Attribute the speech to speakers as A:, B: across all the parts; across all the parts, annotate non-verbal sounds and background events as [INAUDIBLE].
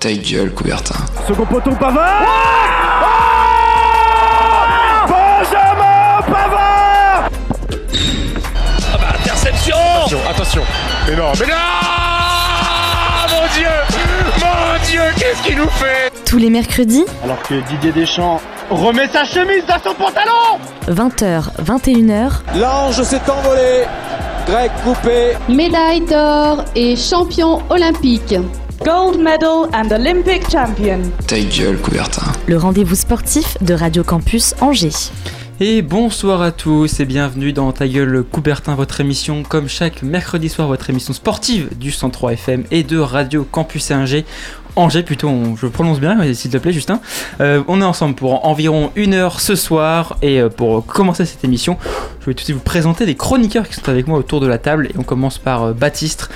A: Ta gueule, Coubertin.
B: Second poteau, Pavard Benjamin Pavard
C: Ah bah interception
D: Attention, attention. Mais non, mais non Mon Dieu Mon Dieu, qu'est-ce qu'il nous fait
E: Tous les mercredis,
B: Alors que Didier Deschamps remet sa chemise dans son pantalon
E: 20h, 21h,
F: L'ange s'est envolé. Grec coupé.
G: médaille d'or et champion olympique.
H: Gold medal and Olympic champion.
A: Ta gueule, Coubertin.
E: le rendez-vous sportif de Radio Campus Angers.
I: Et bonsoir à tous et bienvenue dans Ta gueule Coubertin, votre émission comme chaque mercredi soir, votre émission sportive du 103 FM et de Radio Campus Angers. Angers plutôt, on- je prononce bien, s'il te plaît Justin. Euh, on est ensemble pour environ une heure ce soir et euh, pour commencer cette émission, je vais tout de suite vous présenter des chroniqueurs qui sont avec moi autour de la table et on commence par euh, Baptiste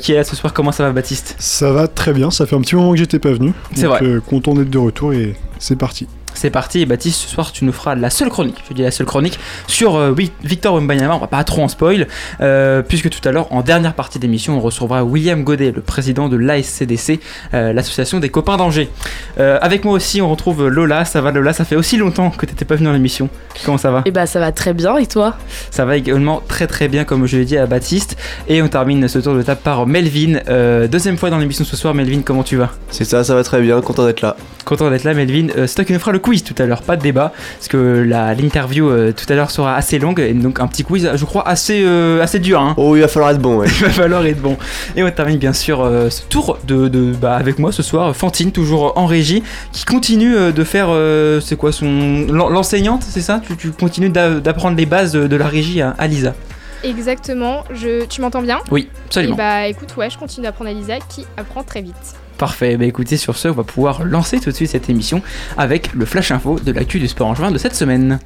I: qui est là ce soir. Comment ça va Baptiste?
J: Ça va très bien, ça fait un petit moment que j'étais pas venu.
I: C'est vrai.
J: content d'être de retour et c'est parti.
I: C'est parti, et Baptiste, ce soir tu nous feras la seule chronique, je dis la seule chronique, sur euh, oui, Victor Wembanyama, on va pas trop en spoil, euh, puisque tout à l'heure, en dernière partie d'émission, on recevra William Godet, le président de l'ASCDC, euh, l'association des copains d'Angers. Euh, avec moi aussi, on retrouve Lola, ça va Lola, ça fait aussi longtemps que t'étais pas venu dans l'émission, comment ça va?
K: Eh bah ça va très bien. Et toi?
I: Ça va également très très bien, comme je l'ai dit à Baptiste, et on termine ce tour de table par Melvin, Euh, deuxième fois dans l'émission ce soir, Melvin, comment tu vas?
F: C'est ça, ça va très bien, content d'être là.
I: Content d'être là, Melvin. Euh, c'est toi qui nous fera le quiz tout à l'heure, pas de débat, parce que l'interview euh, tout à l'heure sera assez longue, et donc un petit quiz, je crois, assez, euh, assez dur. Hein.
F: Oh, il va falloir être bon, ouais. [LAUGHS]
I: Il va falloir être bon. Et on termine bien sûr euh, ce tour de, de- bah, avec moi ce soir, Fantine, toujours en régie, qui continue euh, de faire, euh, c'est quoi, son l'en- l'enseignante, c'est ça? Tu, tu continues d'a- d'apprendre les bases de, de la régie à, à Lisa.
L: Exactement, je... tu m'entends bien?
I: Oui, absolument.
L: Et bah écoute, ouais, je continue d'apprendre à Lisa qui apprend très vite.
I: Parfait, bah écoutez, sur ce, on va pouvoir lancer tout de suite cette émission avec le flash info de l'actu du sport en juin de cette semaine.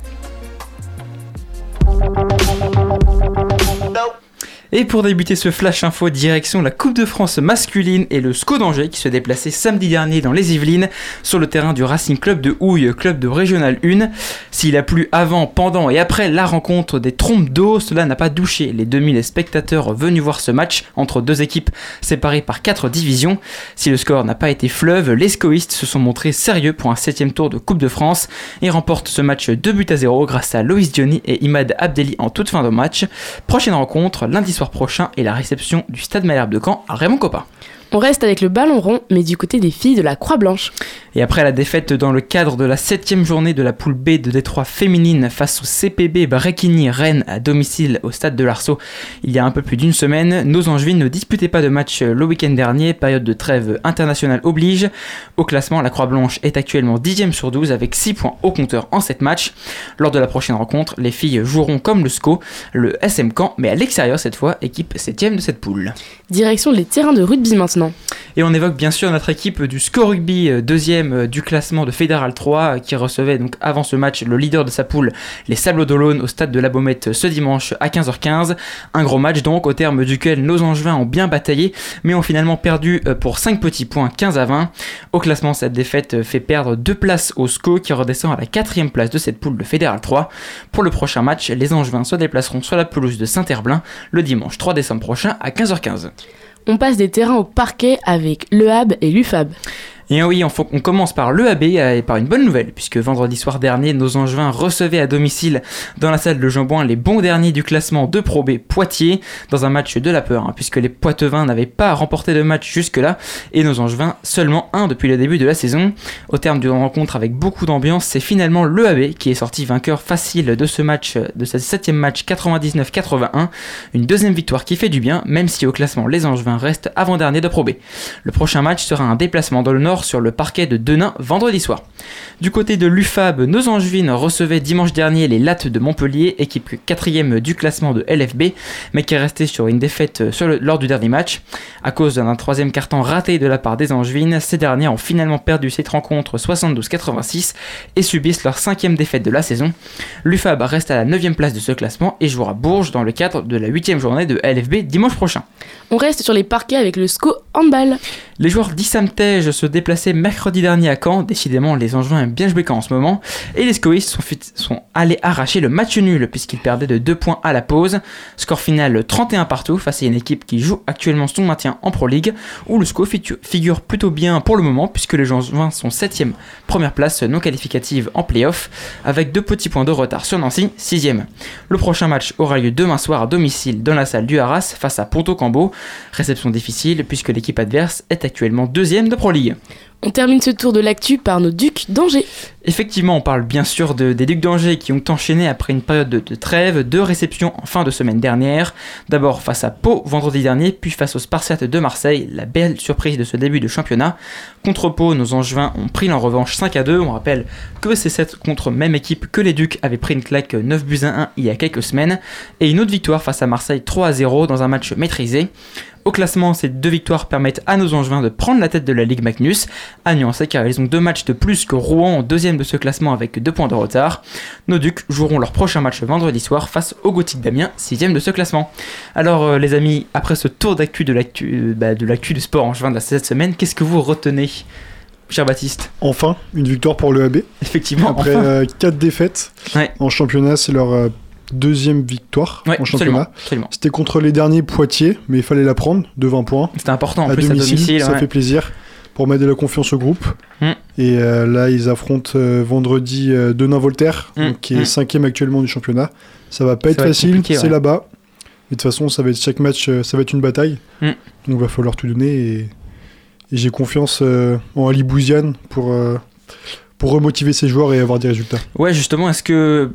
I: Et pour débuter ce flash info, direction la Coupe de France masculine et le SCO d'Angers qui se déplaçait samedi dernier dans les Yvelines sur le terrain du Racing Club de Houille, club de Régional 1. S'il a plu avant, pendant et après la rencontre des trompes d'eau, cela n'a pas douché les 2000 spectateurs venus voir ce match entre deux équipes séparées par quatre divisions. Si le score n'a pas été fleuve, les scoïstes se sont montrés sérieux pour un septième tour de Coupe de France et remportent ce match 2 buts à 0 grâce à Loïs Diony et Imad Abdelli en toute fin de match. Prochaine rencontre lundi soir prochain et la réception du Stade Malherbe de Caen à Raymond Coppa.
K: On reste avec le ballon rond, mais du côté des filles de la Croix-Blanche.
I: Et après la défaite dans le cadre de la septième journée de la poule B de Détroit féminine face au CPB Bréquigny Rennes à domicile au stade de l'Arceau il y a un peu plus d'une semaine, nos Angevines ne disputaient pas de match le week-end dernier, période de trêve internationale oblige. Au classement, la Croix-Blanche est actuellement 10ème sur 12 avec 6 points au compteur en 7 matchs. Lors de la prochaine rencontre, les filles joueront comme le SCO, le SM Caen, mais à l'extérieur cette fois, équipe 7ème de cette poule.
K: Direction les terrains de rugby maintenant.
I: Et on évoque bien sûr notre équipe du Score Rugby, euh, deuxième euh, du classement de Fédéral 3, euh, qui recevait donc avant ce match le leader de sa poule, les Sables d'Olonne, au stade de la Baumette ce dimanche à 15h15. Un gros match donc, au terme duquel nos Angevins ont bien bataillé, mais ont finalement perdu pour 5 petits points, 15 à 20. Au classement, cette défaite fait perdre deux places au SCO, qui redescend à la quatrième place de cette poule de Fédéral 3. Pour le prochain match, les Angevins se déplaceront sur la pelouse de Saint-Herblain le dimanche 3 décembre prochain à 15h15.
K: On passe des terrains au parquet avec Le Hab et l'UFAB.
I: Et oui, on, commence par l'EAB euh, et par une bonne nouvelle, puisque vendredi soir dernier, nos Angevins recevaient à domicile dans la salle de Jambouin les bons derniers du classement de Pro B Poitiers, dans un match de la peur, hein, puisque les Poitevins n'avaient pas remporté de match jusque-là, et nos Angevins seulement un depuis le début de la saison. Au terme d'une rencontre avec beaucoup d'ambiance, c'est finalement l'EAB qui est sorti vainqueur facile de ce match, de ce septième match 99-81, une deuxième victoire qui fait du bien, même si au classement les Angevins restent avant-dernier de Pro B. Le prochain match sera un déplacement dans le Nord sur le parquet de Denain vendredi soir. Du côté de l'UFAB, nos Angevines recevaient dimanche dernier les Lattes de Montpellier, équipe quatrième du classement de LFB, mais qui est restée sur une défaite le- lors du dernier match. À cause d'un troisième carton raté de la part des Angevines, ces derniers ont finalement perdu cette rencontre 72-86 et subissent leur cinquième défaite de la saison. L'UFAB reste à la neuvième place de ce classement et jouera Bourges dans le cadre de la huitième journée de LFB dimanche prochain.
K: On reste sur les parquets avec le SCO
I: Les joueurs d'Issamtej se déplaçaient mercredi dernier à Caen. Décidément, les Angevins aiment bien jouer Caen en ce moment. Et les scoïstes sont, allés arracher le match nul puisqu'ils perdaient de 2 points à la pause. Score final 31 partout face à une équipe qui joue actuellement son maintien en Pro League où le score figure plutôt bien pour le moment puisque les Angevins sont 7ème, première place non qualificative en playoff avec deux petits points de retard sur Nancy, 6ème. Le prochain match aura lieu demain soir à domicile dans la salle du Arras face à Ponto Cambo. Réception difficile puisque l'équipe adverse est actuellement deuxième de Pro League.
K: On termine ce tour de l'actu par nos Ducs d'Angers.
I: Effectivement, on parle bien sûr de, des Ducs d'Angers qui ont enchaîné après une période de, de, trêve, de réception en fin de semaine dernière. D'abord face à Pau vendredi dernier, puis face aux Spartiates de Marseille, la belle surprise de ce début de championnat. Contre Pau, nos Angevins ont pris en revanche 5 à 2. On rappelle que c'est cette contre même équipe que les Ducs avaient pris une claque 9 buts à 1 il y a quelques semaines. Et une autre victoire face à Marseille 3 à 0 dans un match maîtrisé. Au classement, ces deux victoires permettent à nos Angevins de prendre la tête de la Ligue Magnus, à nuancer car ils ont deux matchs de plus que Rouen en deuxième de ce classement avec deux points de retard. Nos Ducs joueront leur prochain match vendredi soir face au Gothique d'Amiens, sixième de ce classement. Alors euh, les amis, après ce tour d'actu de l'actu euh, bah, de l'actu du sport angevin de cette semaine, qu'est-ce que vous retenez Cher Baptiste?
J: Enfin, une victoire pour le AB.
I: Effectivement.
J: Après 4 euh, quatre défaites
I: ouais.
J: en championnat, c'est leur euh, deuxième victoire
I: ouais,
J: en championnat. C'était contre les derniers Poitiers, mais il fallait la prendre de 20 points.
I: C'était important en
J: à
I: plus
J: domicile,
I: à domicile.
J: Ça
I: ouais.
J: fait plaisir pour mettre de la confiance au groupe.
I: Mm.
J: Et euh, là, ils affrontent euh, vendredi euh, Denain Voltaire,
I: Mm.
J: donc, qui est
I: Mm.
J: cinquième actuellement du championnat. Ça va pas être
I: va
J: facile, c'est
I: ouais.
J: là-bas. Mais de toute façon, ça va être chaque match, euh, ça va être une bataille. Donc, il va falloir tout donner. Et, et j'ai confiance en Ali Bouziane pour, pour remotiver ses joueurs et avoir des résultats.
I: Ouais, justement, est-ce que.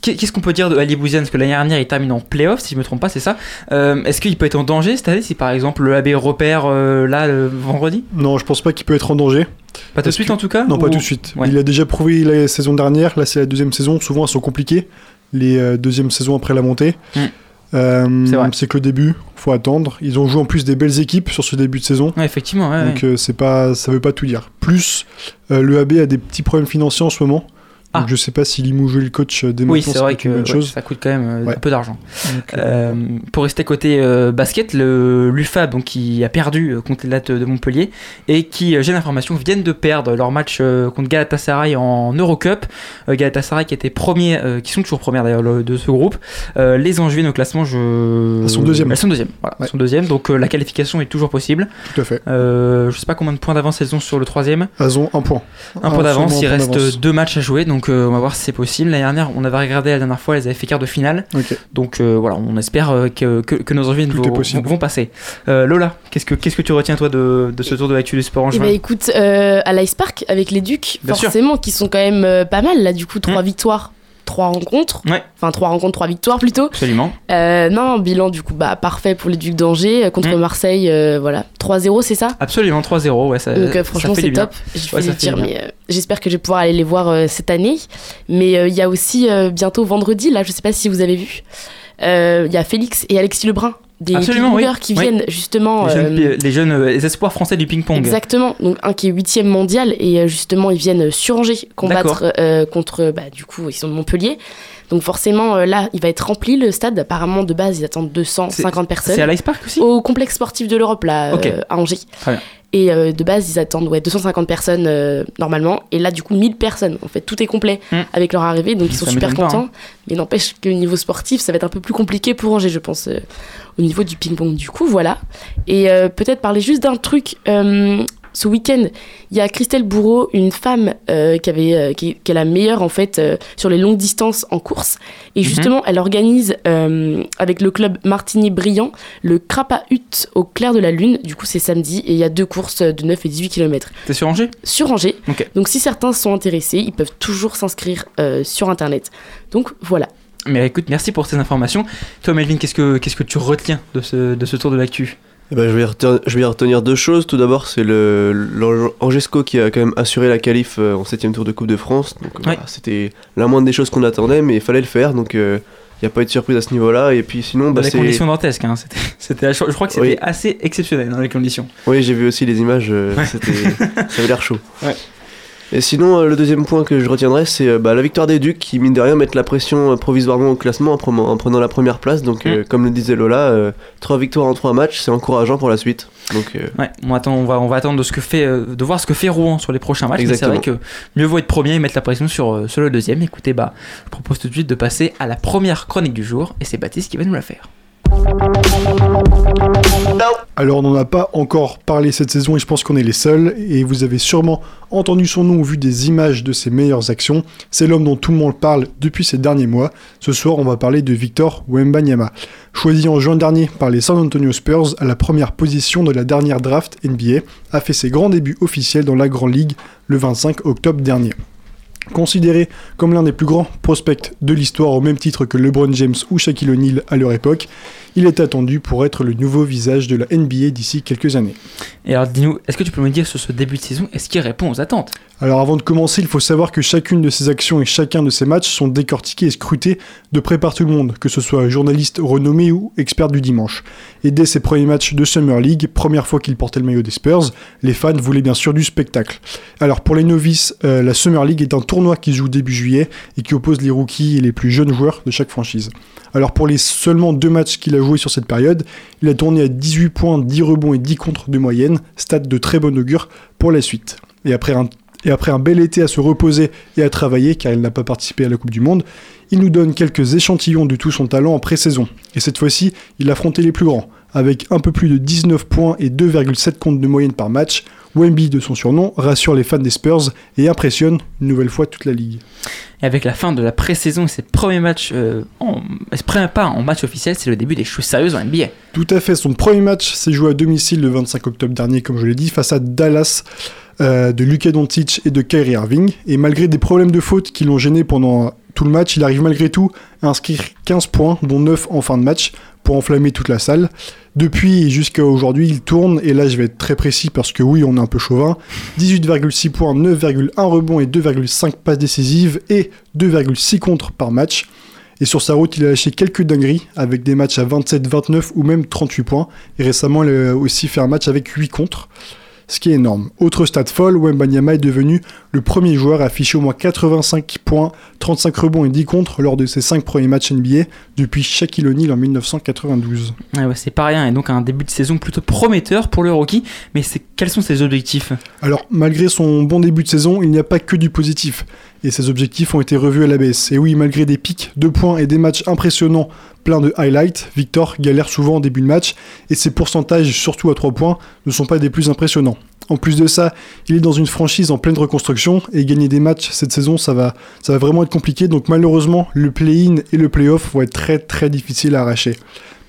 I: Qu'est-ce qu'on peut dire de Ali Bouziane Parce que l'année dernière, il termine en playoff, si je me trompe pas, c'est ça. Euh, est-ce qu'il peut être en danger cette année si par exemple le AB repère euh, là le vendredi?
J: Non, je pense pas qu'il peut être en danger.
I: Pas tout de suite
J: que-
I: en tout cas?
J: Non, pas
I: ou-
J: tout de suite.
I: Ouais.
J: Il a déjà prouvé la saison dernière. Là, c'est la deuxième saison. Souvent, elles sont compliquées. Les euh, deuxièmes saisons après la montée.
I: Mm.
J: Euh,
I: C'est vrai.
J: c'est que le début. Faut attendre. Ils ont joué en plus des belles équipes sur ce début de saison.
I: Ouais, effectivement, ouais,
J: Donc
I: ouais.
J: euh, c'est pas, ça veut pas tout dire. Plus, euh, le AB a des petits problèmes financiers en ce moment. Donc
I: Ah.
J: je sais pas si Limoges le coach euh, dès
I: Oui,
J: maintenant,
I: c'est vrai que
J: une bonne
I: ouais,
J: chose.
I: ça coûte quand même euh,
J: Ouais.
I: un peu d'argent.
J: Donc, euh,
I: Euh, pour rester côté euh, basket, le l'UFAB donc qui a perdu euh, contre les Lattes de Montpellier et qui, euh, j'ai l'information, viennent de perdre leur match euh, contre Galatasaray en Eurocup. Euh, Galatasaray qui était premier, euh, qui sont toujours premiers d'ailleurs le- de ce groupe. Euh, les Angevines au classement, je
J: Elles sont deuxièmes.
I: Elles sont deuxièmes. Voilà, elles
J: Ouais.
I: sont deuxièmes. Donc euh, la qualification est toujours possible.
J: tout à fait.
I: Euh, je sais pas combien de points d'avance elles ont sur le troisième.
J: Elles ont un point.
I: Un point d'avance, il
J: un
I: reste deux matchs à jouer, donc euh, on va voir si c'est possible. L'année dernière, on avait regardé la dernière fois, elles avaient fait quart de finale, donc euh, voilà, on espère euh, que, que, que nos envies vont, vont- passer. Euh, Lola, qu'est-ce que, qu'est-ce que tu retiens toi de, de ce tour de l'actu du sport en
K: Eh
I: juin
K: ben écoute, euh, à l'Ice Park avec les Ducs,
I: Bien sûr.
K: forcément, qui sont quand même euh, pas mal là, du coup, trois victoires, trois rencontres.
I: Ouais.
K: Enfin, trois rencontres, trois victoires plutôt.
I: Absolument.
K: Euh, non, bilan du coup bah, parfait pour les Ducs d'Angers euh, contre
I: Mm.
K: Marseille, euh, voilà, 3-0, c'est ça?
I: Absolument, 3-0, ouais, ça,
K: Donc euh, franchement c'est top,
I: Ouais, fait
K: mais j'espère que je vais pouvoir aller les voir cette année. Mais il y a aussi bientôt vendredi, là je sais pas si vous avez vu, il y a Félix et Alexis Lebrun, des
I: oui.
K: ping-pongeurs qui
I: Oui.
K: viennent justement...
I: Les jeunes,
K: euh,
I: les jeunes, euh, les espoirs français du ping-pong.
K: Exactement, donc un qui est huitième mondial et euh, justement ils viennent sur Angers combattre euh, contre, bah, du coup ils sont de Montpellier. Donc forcément là il va être rempli le stade, apparemment de base ils attendent 250 personnes.
I: C'est à l'Ice Park aussi?
K: Au complexe sportif de l'Europe là, euh, à Angers.
I: Très bien.
K: Et euh, de base ils attendent ouais, 250 personnes euh, normalement et là du coup 1000 personnes. En fait tout est complet
I: Mm.
K: avec leur arrivée donc ils sont
I: Ça
K: super
I: pas,
K: contents. Mais n'empêche que niveau sportif ça va être un peu plus compliqué pour Angers je pense euh, au niveau du ping-pong. Du coup voilà. Et euh, peut-être parler juste d'un truc. euh, ce week-end, il y a Christelle Bourreau, une femme euh, qui, avait, qui, est- qui est la meilleure en fait sur les longues distances en course. Et
I: Mhm.
K: justement, elle organise avec le club Martini Brillant le Krapa Hut au clair de la lune. Du coup, c'est samedi et il y a deux courses de 9 et 18 km
I: T'es sur Angers?
K: Sur Angers.
I: Ok.
K: Donc si certains sont intéressés, ils peuvent toujours s'inscrire sur internet. Donc voilà.
I: Mais écoute, merci pour ces informations. Toi, Melvin, qu'est-ce que, qu'est-ce que tu retiens de ce, de ce tour de l'actu?
M: Eh ben, je, vais retenir, je vais retenir deux choses. Tout d'abord, c'est le, l'Ang- Angesco qui a quand même assuré la qualif euh, en 7 tour de Coupe de France. Donc, voilà, c'était la moindre des choses qu'on attendait, mais il fallait le faire. Donc, il n'y a pas eu de surprise à ce niveau-là. Et puis, sinon,
I: Dans
M: bah,
I: des
M: c'est.
I: conditions dantesques, hein. c'était, [LAUGHS] c'était, je crois que c'était
M: Oui.
I: assez exceptionnel dans les conditions.
M: Oui, j'ai vu aussi les images. euh,
I: Ouais.
M: c'était, ça avait l'air chaud. Et sinon, euh, le deuxième point que je retiendrai, c'est euh, bah, la victoire des Ducs qui, mine de rien, mettent la pression euh, provisoirement au classement en, prenant- en prenant la première place. Donc, euh, comme le disait Lola, euh, trois victoires en trois matchs, c'est encourageant pour la suite. Donc, euh,
I: Ouais, on, attend, on, va, on va attendre de, ce que fait, de voir ce que fait Rouen sur les prochains matchs. C'est vrai que mieux vaut être premier et mettre la pression sur, sur le deuxième. Écoutez, bah, je propose tout de suite de passer à la première chronique du jour. Et c'est Baptiste qui va nous la faire.
J: Alors on n'en a pas encore parlé cette saison et je pense qu'on est les seuls et vous avez sûrement entendu son nom ou vu des images de ses meilleures actions. C'est l'homme dont tout le monde parle depuis ces derniers mois. Ce soir on va parler de Victor Wembanyama. Choisi en juin dernier par les San Antonio Spurs à la première position de la dernière draft NBA, a fait ses grands débuts officiels dans la Grande Ligue le 25 octobre dernier. Considéré comme l'un des plus grands prospects de l'histoire au même titre que LeBron James ou Shaquille O'Neal à leur époque, il est attendu pour être le nouveau visage de la NBA d'ici quelques années.
I: Et alors, dis-nous, est-ce que tu peux me dire sur ce début de saison, est-ce qu'il répond aux attentes?
J: Alors avant de commencer, il faut savoir que chacune de ses actions et chacun de ses matchs sont décortiqués et scrutés de près par tout le monde, que ce soit journaliste renommé ou expert du dimanche. Et dès ses premiers matchs de Summer League, première fois qu'il portait le maillot des Spurs, les fans voulaient bien sûr du spectacle. Alors pour les novices, euh, la Summer League est un tournoi qui se joue début juillet et qui oppose les rookies et les plus jeunes joueurs de chaque franchise. Alors pour les seulement deux matchs qu'il a sur cette période, il a tourné à 18 points, 10 rebonds et 10 contres de moyenne, stade de très bon augure pour la suite. Et après un et après un bel été à se reposer et à travailler, car il n'a pas participé à la Coupe du Monde, il nous donne quelques échantillons de tout son talent en pré-saison. Et cette fois-ci, il a affronté les plus grands, avec un peu plus de 19 points et 2,7 comptes de moyenne par match. Wemby, de son surnom, rassure les fans des Spurs et impressionne une nouvelle fois toute la ligue.
I: Et avec la fin de la pré-saison et ses premiers matchs, euh, en, ses premiers pas en match officiel, c'est le début des choses sérieuses en NBA.
J: Tout à fait, son premier match s'est joué à domicile le 25 octobre dernier, comme je l'ai dit, face à Dallas euh, de Luka Doncic et de Kyrie Irving. Et malgré des problèmes de faute qui l'ont gêné pendant tout le match, il arrive malgré tout à inscrire 15 points, dont 9 en fin de match, pour enflammer toute la salle. Depuis jusqu'à aujourd'hui, il tourne, et là je vais être très précis parce que oui, on est un peu chauvin. 18,6 points, 9,1 rebonds et 2,5 passes décisives et 2,6 contre par match. Et sur sa route, il a lâché quelques dingueries avec des matchs à 27, 29 ou même 38 points. Et récemment, il a aussi fait un match avec 8 contre, ce qui est énorme. Autre stat folle, Wembanyama est devenu le premier joueur à afficher au moins 85 points, 35 rebonds et 10 contre lors de ses 5 premiers matchs NBA depuis Shaquille O'Neal en 1992.
I: Ouais, ouais, c'est pas rien, et donc un début de saison plutôt prometteur pour le rookie. Mais c'est- quels sont ses objectifs?
J: Alors, malgré son bon début de saison, il n'y a pas que du positif. Et ses objectifs ont été revus à la baisse. Et oui, malgré des pics de points et des matchs impressionnants pleins de highlights, Victor galère souvent en début de match. Et ses pourcentages, surtout à 3 points, ne sont pas des plus impressionnants. En plus de ça, il est dans une franchise en pleine reconstruction et gagner des matchs cette saison, ça va, ça va vraiment être compliqué. Donc malheureusement, le play-in et le play-off vont être très très difficiles à arracher.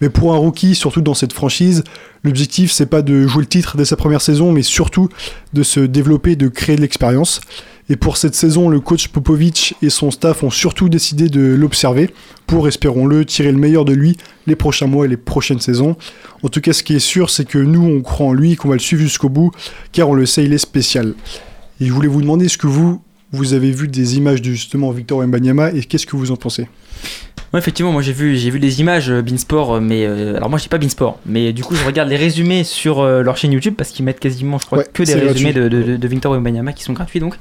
J: Mais pour un rookie, surtout dans cette franchise, l'objectif c'est pas de jouer le titre dès sa première saison, mais surtout de se développer, de créer de l'expérience. Et pour cette saison, le coach Popovic et son staff ont surtout décidé de l'observer pour, espérons-le, tirer le meilleur de lui les prochains mois et les prochaines saisons. En tout cas, ce qui est sûr, c'est que nous, on croit en lui, qu'on va le suivre jusqu'au bout, car on le sait, il est spécial. Et je voulais vous demander, est-ce que vous, vous avez vu des images de justement Victor Wembanyama et qu'est-ce que vous en pensez?
I: Ouais, effectivement, moi j'ai vu, j'ai vu des images euh, Beansport, euh, mais euh, alors moi je sais pas Beansport, mais du coup je regarde les résumés sur euh, leur chaîne YouTube parce qu'ils mettent quasiment, je crois,
J: Ouais,
I: que des résumés de, de, de Victor Wembanyama qui sont gratuits donc.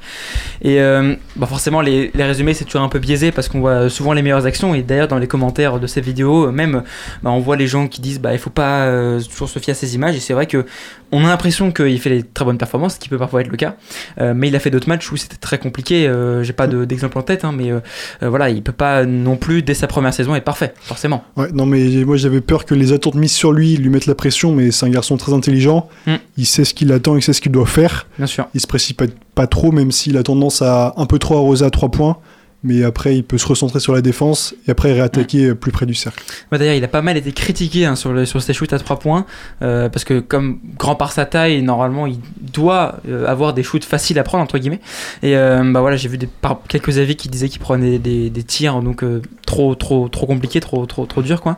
I: Et euh, bah forcément les, les résumés c'est toujours un peu biaisé parce qu'on voit souvent les meilleures actions et d'ailleurs dans les commentaires de ces vidéos, même bah, on voit les gens qui disent bah il faut pas toujours se fier à ces images et c'est vrai que on a l'impression qu'il fait des très bonnes performances, ce qui peut parfois être le cas, mais il a fait d'autres matchs où c'était très compliqué. J'ai pas de- d'exemple en tête, hein, mais voilà, il peut pas non plus dès sa première saison être parfait, forcément.
J: Ouais, non, mais moi j'avais peur que les attentes mises sur lui lui mettent la pression, mais c'est un garçon très intelligent.
I: Mm.
J: Il sait ce qu'il attend, il sait ce qu'il doit faire.
I: Bien sûr.
J: Il se précipite pas trop, même s'il a tendance à un peu trop arroser à 3 points. Mais après, il peut se recentrer sur la défense et après réattaquer plus près du cercle.
I: Ouais, D'ailleurs, il a pas mal été critiqué hein, sur, le, sur ses shoots à 3 points, euh, parce que comme grand par sa taille, normalement, il doit euh, avoir des shoots faciles à prendre, entre guillemets. Et euh, bah voilà, j'ai vu des, par- quelques avis qui disaient qu'il prenait des, des tirs donc trop, trop, trop compliqués, trop, trop, trop durs, quoi.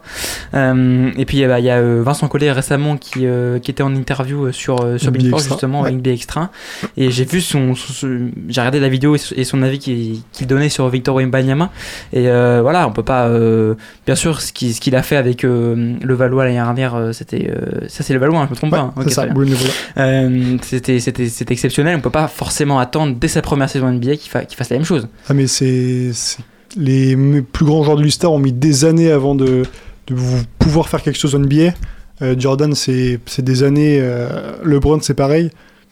I: Et puis, bah, il y a Vincent Collet récemment qui, qui était en interview sur, sur
J: Extra,
I: justement,
J: ouais.
I: avec NBA Extra. Et j'ai vu son, son- son- j'ai regardé la vidéo et son- avis qu'il qu'il donnait sur Victor Wembanyama. Et euh, voilà, on peut pas. euh, bien sûr, ce qu'il a fait avec euh, le Valois l'année dernière, c'était. ça, c'est le Valois, hein, je me trompe
J: Ouais,
I: pas. hein.
J: ça,
I: c'était c'était- exceptionnel. On peut pas forcément attendre dès sa première saison NBA qu'il fa- qu'il fasse la même chose.
J: Ah mais c'est les plus grands joueurs de l'histoire ont mis des années avant de, de pouvoir faire quelque chose en NBA. Euh, Jordan c'est des années. euh, LeBron c'est pareil.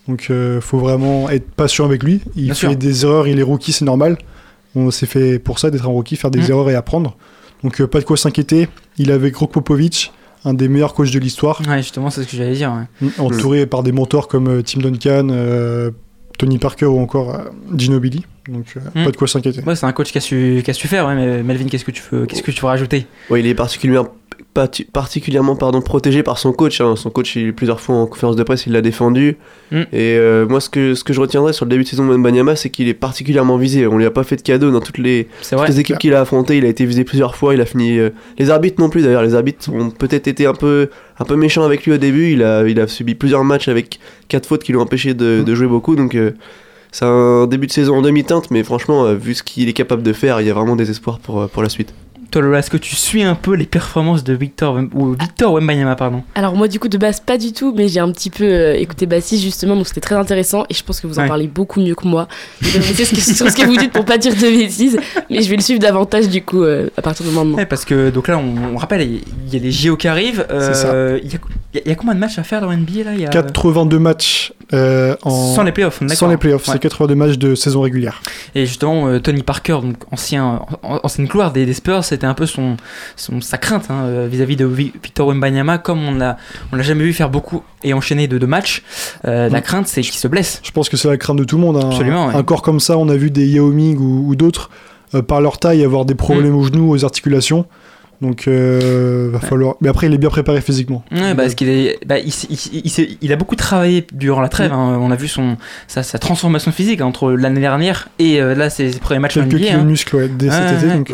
J: Donc euh, faut vraiment être patient avec lui. Il
I: Bien
J: fait
I: sûr.
J: des erreurs, il est rookie, c'est normal. On s'est fait pour ça d'être un rookie, faire des
I: Mm.
J: erreurs et apprendre. Donc euh, pas de quoi s'inquiéter. Il est avec Grog Popovich, un des meilleurs coachs de l'histoire.
I: Ouais, justement, c'est ce que j'allais dire. ouais.
J: Mm, entouré par des mentors comme euh, Tim Duncan, euh, Tony Parker ou encore euh, Ginobili. Donc euh,
I: Mm.
J: pas de quoi s'inquiéter.
I: Ouais, c'est un coach qui a su, qui a su faire. Ouais, mais Melvin, qu'est-ce que tu veux, qu'est-ce que tu veux rajouter?
M: Ouais, il est particulièrement, particulièrement pardon, protégé par son coach. hein. Son coach, il, plusieurs fois en conférence de presse, il l'a défendu.
I: Mm.
M: Et euh, moi, ce que, ce que je retiendrai sur le début de saison de Mbanyama, c'est qu'il est particulièrement visé. On lui a pas fait de cadeau dans toutes les, toutes équipes qu'il a affrontées. Il a été visé plusieurs fois. Il a fini. euh, Les arbitres non plus d'ailleurs. Les arbitres ont peut-être été un peu, un peu méchants avec lui au début. Il a, il a subi plusieurs matchs avec quatre fautes qui l'ont empêché de, de jouer beaucoup. Donc. euh, c'est un début de saison en demi-teinte, mais franchement, vu ce qu'il est capable de faire, il y a vraiment des espoirs pour, pour la suite.
I: Toi, Lola, est-ce que tu suis un peu les performances de Victor ou Victor Wembanyama, pardon
K: Alors moi du coup de base pas du tout, mais j'ai un petit peu euh, écouté Bassis justement, donc c'était très intéressant et je pense que vous en
I: Ouais.
K: parlez beaucoup mieux que moi. Je vais ce que, [LAUGHS] sur ce que vous dites pour pas dire de bêtises, mais je vais le suivre davantage du coup euh, à partir de maintenant.
I: Ouais, parce que donc là, on, on rappelle, il y a les JO qui arrivent. euh,
J: C'est ça.
I: Il y, a- il y a- combien de matchs à faire dans NBA là il y a...
J: 82 matchs euh, en...
I: Sans les playoffs,
J: Sans les playoffs,
I: Ouais.
J: c'est 82 matchs de saison régulière.
I: Et justement, euh, Tony Parker, donc ancien, an- ancienne gloire des, des Spurs, c'était un peu son, son- sa crainte hein, euh, vis-à-vis de Vi- Victor Wembanyama, comme on l'a, on l'a jamais vu faire beaucoup et enchaîner de deux matchs. euh, La crainte, c'est qu'il se blesse.
J: Je pense que c'est la crainte de tout le monde. hein.
I: Absolument, ouais.
J: Un corps comme ça, on a vu des Yao Ming ou, ou d'autres, euh, par leur taille, avoir des problèmes
I: Mm.
J: aux genoux, aux articulations. Donc, euh, va falloir. Mais après, il est bien préparé physiquement.
I: Ouais, parce qu'il est, bah, il, il il il a beaucoup travaillé durant la trêve.
J: Mm.
I: hein. On a vu son, sa, sa transformation physique hein, entre l'année dernière et euh, là, ses, ses premiers matchs
J: Quelques
I: NBA. hein.
J: de muscles ouais, dès
I: Ouais,
J: cet été.
I: ouais.
J: Donc, euh,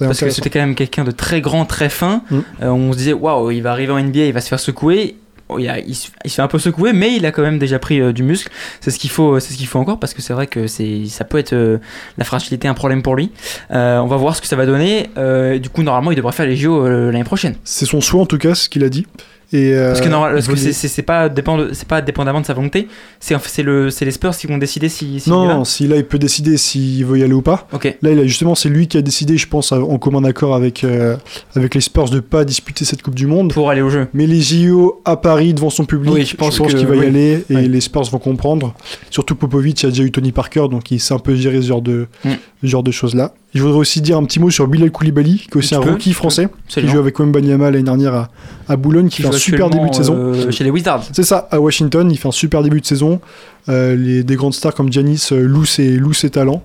M: Ouais.
I: Parce que c'était quand même quelqu'un de très grand, très fin.
J: Mm.
I: Euh, on se disait, waouh, il va arriver en NBA, il va se faire secouer. Oh, il, a- il se fait un peu secouer, mais il a quand même déjà pris euh, du muscle. C'est ce qu'il faut, c'est ce qu'il faut encore parce que c'est vrai que c'est, ça peut être euh, la fragilité un problème pour lui. Euh, on va voir ce que ça va donner. Euh, du coup, normalement, il devrait faire les JO euh, l'année prochaine.
J: C'est son souhait, en tout cas, ce qu'il a dit. Et, euh,
I: Parce que, normal- parce que c'est, pas c'est pas dépendamment de sa volonté. C'est, c'est le, c'est les Spurs qui vont décider si. si
J: Non,
I: il va.
J: non, si là, il peut décider s'il veut y aller ou pas. Là, il a justement, c'est lui qui a décidé, je pense, en commun accord avec, euh, avec les Spurs, de pas disputer cette Coupe du Monde.
I: Pour aller au jeu.
J: Mais les JO à Paris devant son public,
I: Oui, je pense
J: qu'il va y aller et les Spurs vont comprendre. Surtout Popovic a déjà eu Tony Parker, donc il sait un peu gérer ce genre de,
I: Mm.
J: ce genre de choses-là. Je voudrais aussi dire un petit mot sur Bilal Koulibaly, qui est aussi
I: Tu
J: un
I: peux,
J: rookie français, qui joue avec Wembanyama l'année dernière à, à Boulogne, qui, fait super début de saison.
I: euh, chez les Wizards.
J: C'est ça, à Washington, il fait un super début de saison. Euh, les, des grandes stars comme Giannis euh, louent ses, louent ses talents.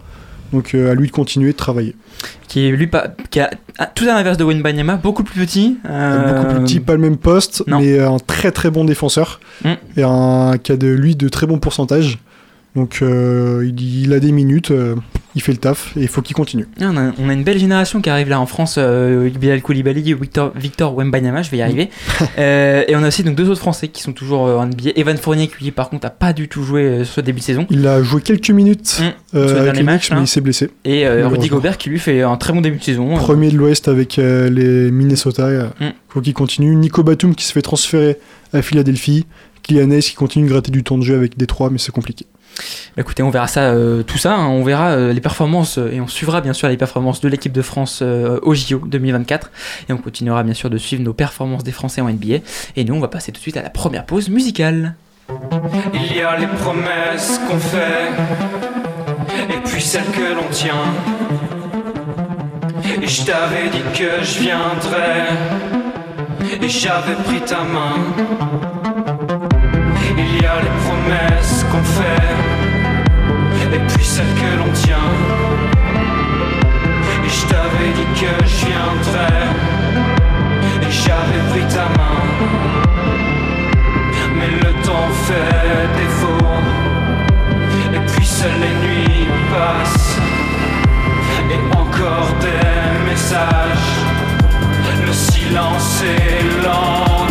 J: Donc euh, à lui de continuer de travailler.
I: Qui est lui pas, qui a ah, tout à l'inverse de Wembanyama, beaucoup plus petit. euh,
J: Beaucoup plus petit, pas le même poste,
I: non.
J: mais un très très bon défenseur.
I: Mm.
J: Et un qui a de lui de très bons pourcentages. Donc euh, il, il a des minutes, il fait le taf et il faut qu'il continue.
I: Ah, On a, on a une belle génération qui arrive là en France, euh, Bilal Koulibaly, Victor, Victor Wembanyama, je vais y arriver. [LAUGHS] Euh, et on a aussi donc deux autres Français qui sont toujours euh, en NBA. Evan Fournier qui lui par contre a pas du tout joué euh, sur ce début de saison.
J: Il a joué quelques minutes
I: Mm.
J: euh, avec
I: dernier
J: les
I: match,
J: Knicks, mais
I: hein.
J: il s'est blessé.
I: Et euh. Rudy Gobert qui lui fait un très bon début de saison.
J: Premier de l'Ouest avec euh, les Minnesota. euh,
I: Mm.
J: faut qu'il continue. Nico Batum qui se fait transférer à Philadelphie. Kylian Hayes qui continue de gratter du temps de jeu avec Détroit, mais c'est compliqué.
I: Bah, écoutez, on verra ça, euh, tout ça. hein. on verra euh, les performances euh, et on suivra bien sûr les performances de l'équipe de France au JO 2024. Et on continuera bien sûr de suivre nos performances des Français en NBA. Et nous, on va passer tout de suite à la première pause musicale.
C: Il y a les promesses qu'on fait, et puis celles que l'on tient. Et je t'avais dit que je viendrais, et j'avais pris ta main. Il y a les promesses et puis celles que l'on tient. Et je t'avais dit que je viendrais, et j'avais pris ta main. Mais le temps fait défaut. Et puis seules les nuits passent. Et encore des messages. Le silence et l'angoisse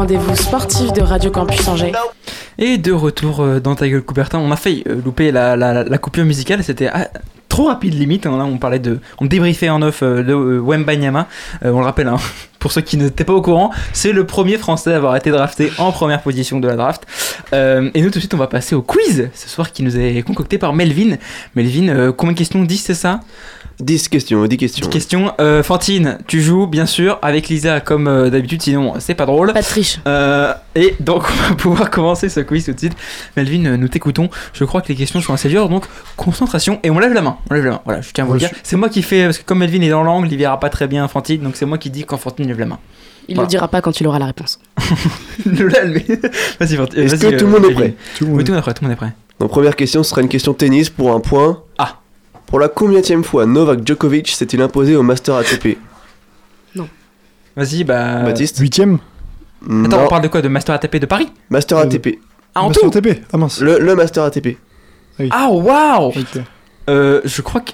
K: rendez-vous sportif de Radio Campus Angers.
I: Et de retour euh, dans ta gueule Coubertin, on a failli euh, louper la, la, coupure musicale, c'était ah, trop rapide limite. hein. Là, on parlait de, on débriefait en off euh, de Wembanyama. On le rappelle, hein, [LAUGHS] pour ceux qui n'étaient pas au courant, c'est le premier Français à avoir été drafté en première position de la draft. Et nous tout de suite, on va passer au quiz ce soir qui nous est concocté par Melvin. Melvin, combien de questions 10 c'est ça?
M: 10 questions, 10 questions.
I: 10 questions. Euh, Fantine, tu joues bien sûr avec Lisa comme euh, d'habitude, sinon c'est pas drôle.
K: Pas de triche.
I: Euh, et donc [LAUGHS] on va pouvoir commencer ce quiz tout de suite. Melvin, nous t'écoutons. Je crois que les questions sont assez dures, donc concentration et on lève la main. On lève la main. Voilà, je tiens à vous le dire. C'est moi qui fais parce que comme Melvin est dans l'angle, il verra pas très bien Fantine, donc c'est moi qui dis quand Fantine lève la main.
K: Il
I: Voilà.
K: le dira pas quand il aura la réponse. [LAUGHS] [LAUGHS]
I: Vas-y Fantine.
M: Est-ce
I: vas-y,
M: que tout le
I: euh,
M: monde est
I: Melvin.
M: prêt
J: Tout le
I: Oui,
J: monde-
I: tout le monde est prêt. Tout le monde est prêt.
M: Donc première question, ce sera une question tennis pour un point.
I: Ah.
M: Pour la combienième fois Novak Djokovic s'est-il imposé au Master ATP
I: Vas-y, bah.
M: Baptiste
J: Huitième
I: Attends,
M: Non.
I: on parle de quoi De Master ATP de Paris?
M: Master
J: Euh,
M: ATP.
I: Ah, en
J: Master
I: tout
J: ATP Ah mince.
M: Le, le Master ATP.
I: Ah, waouh
J: Ok.
I: Euh, je crois que.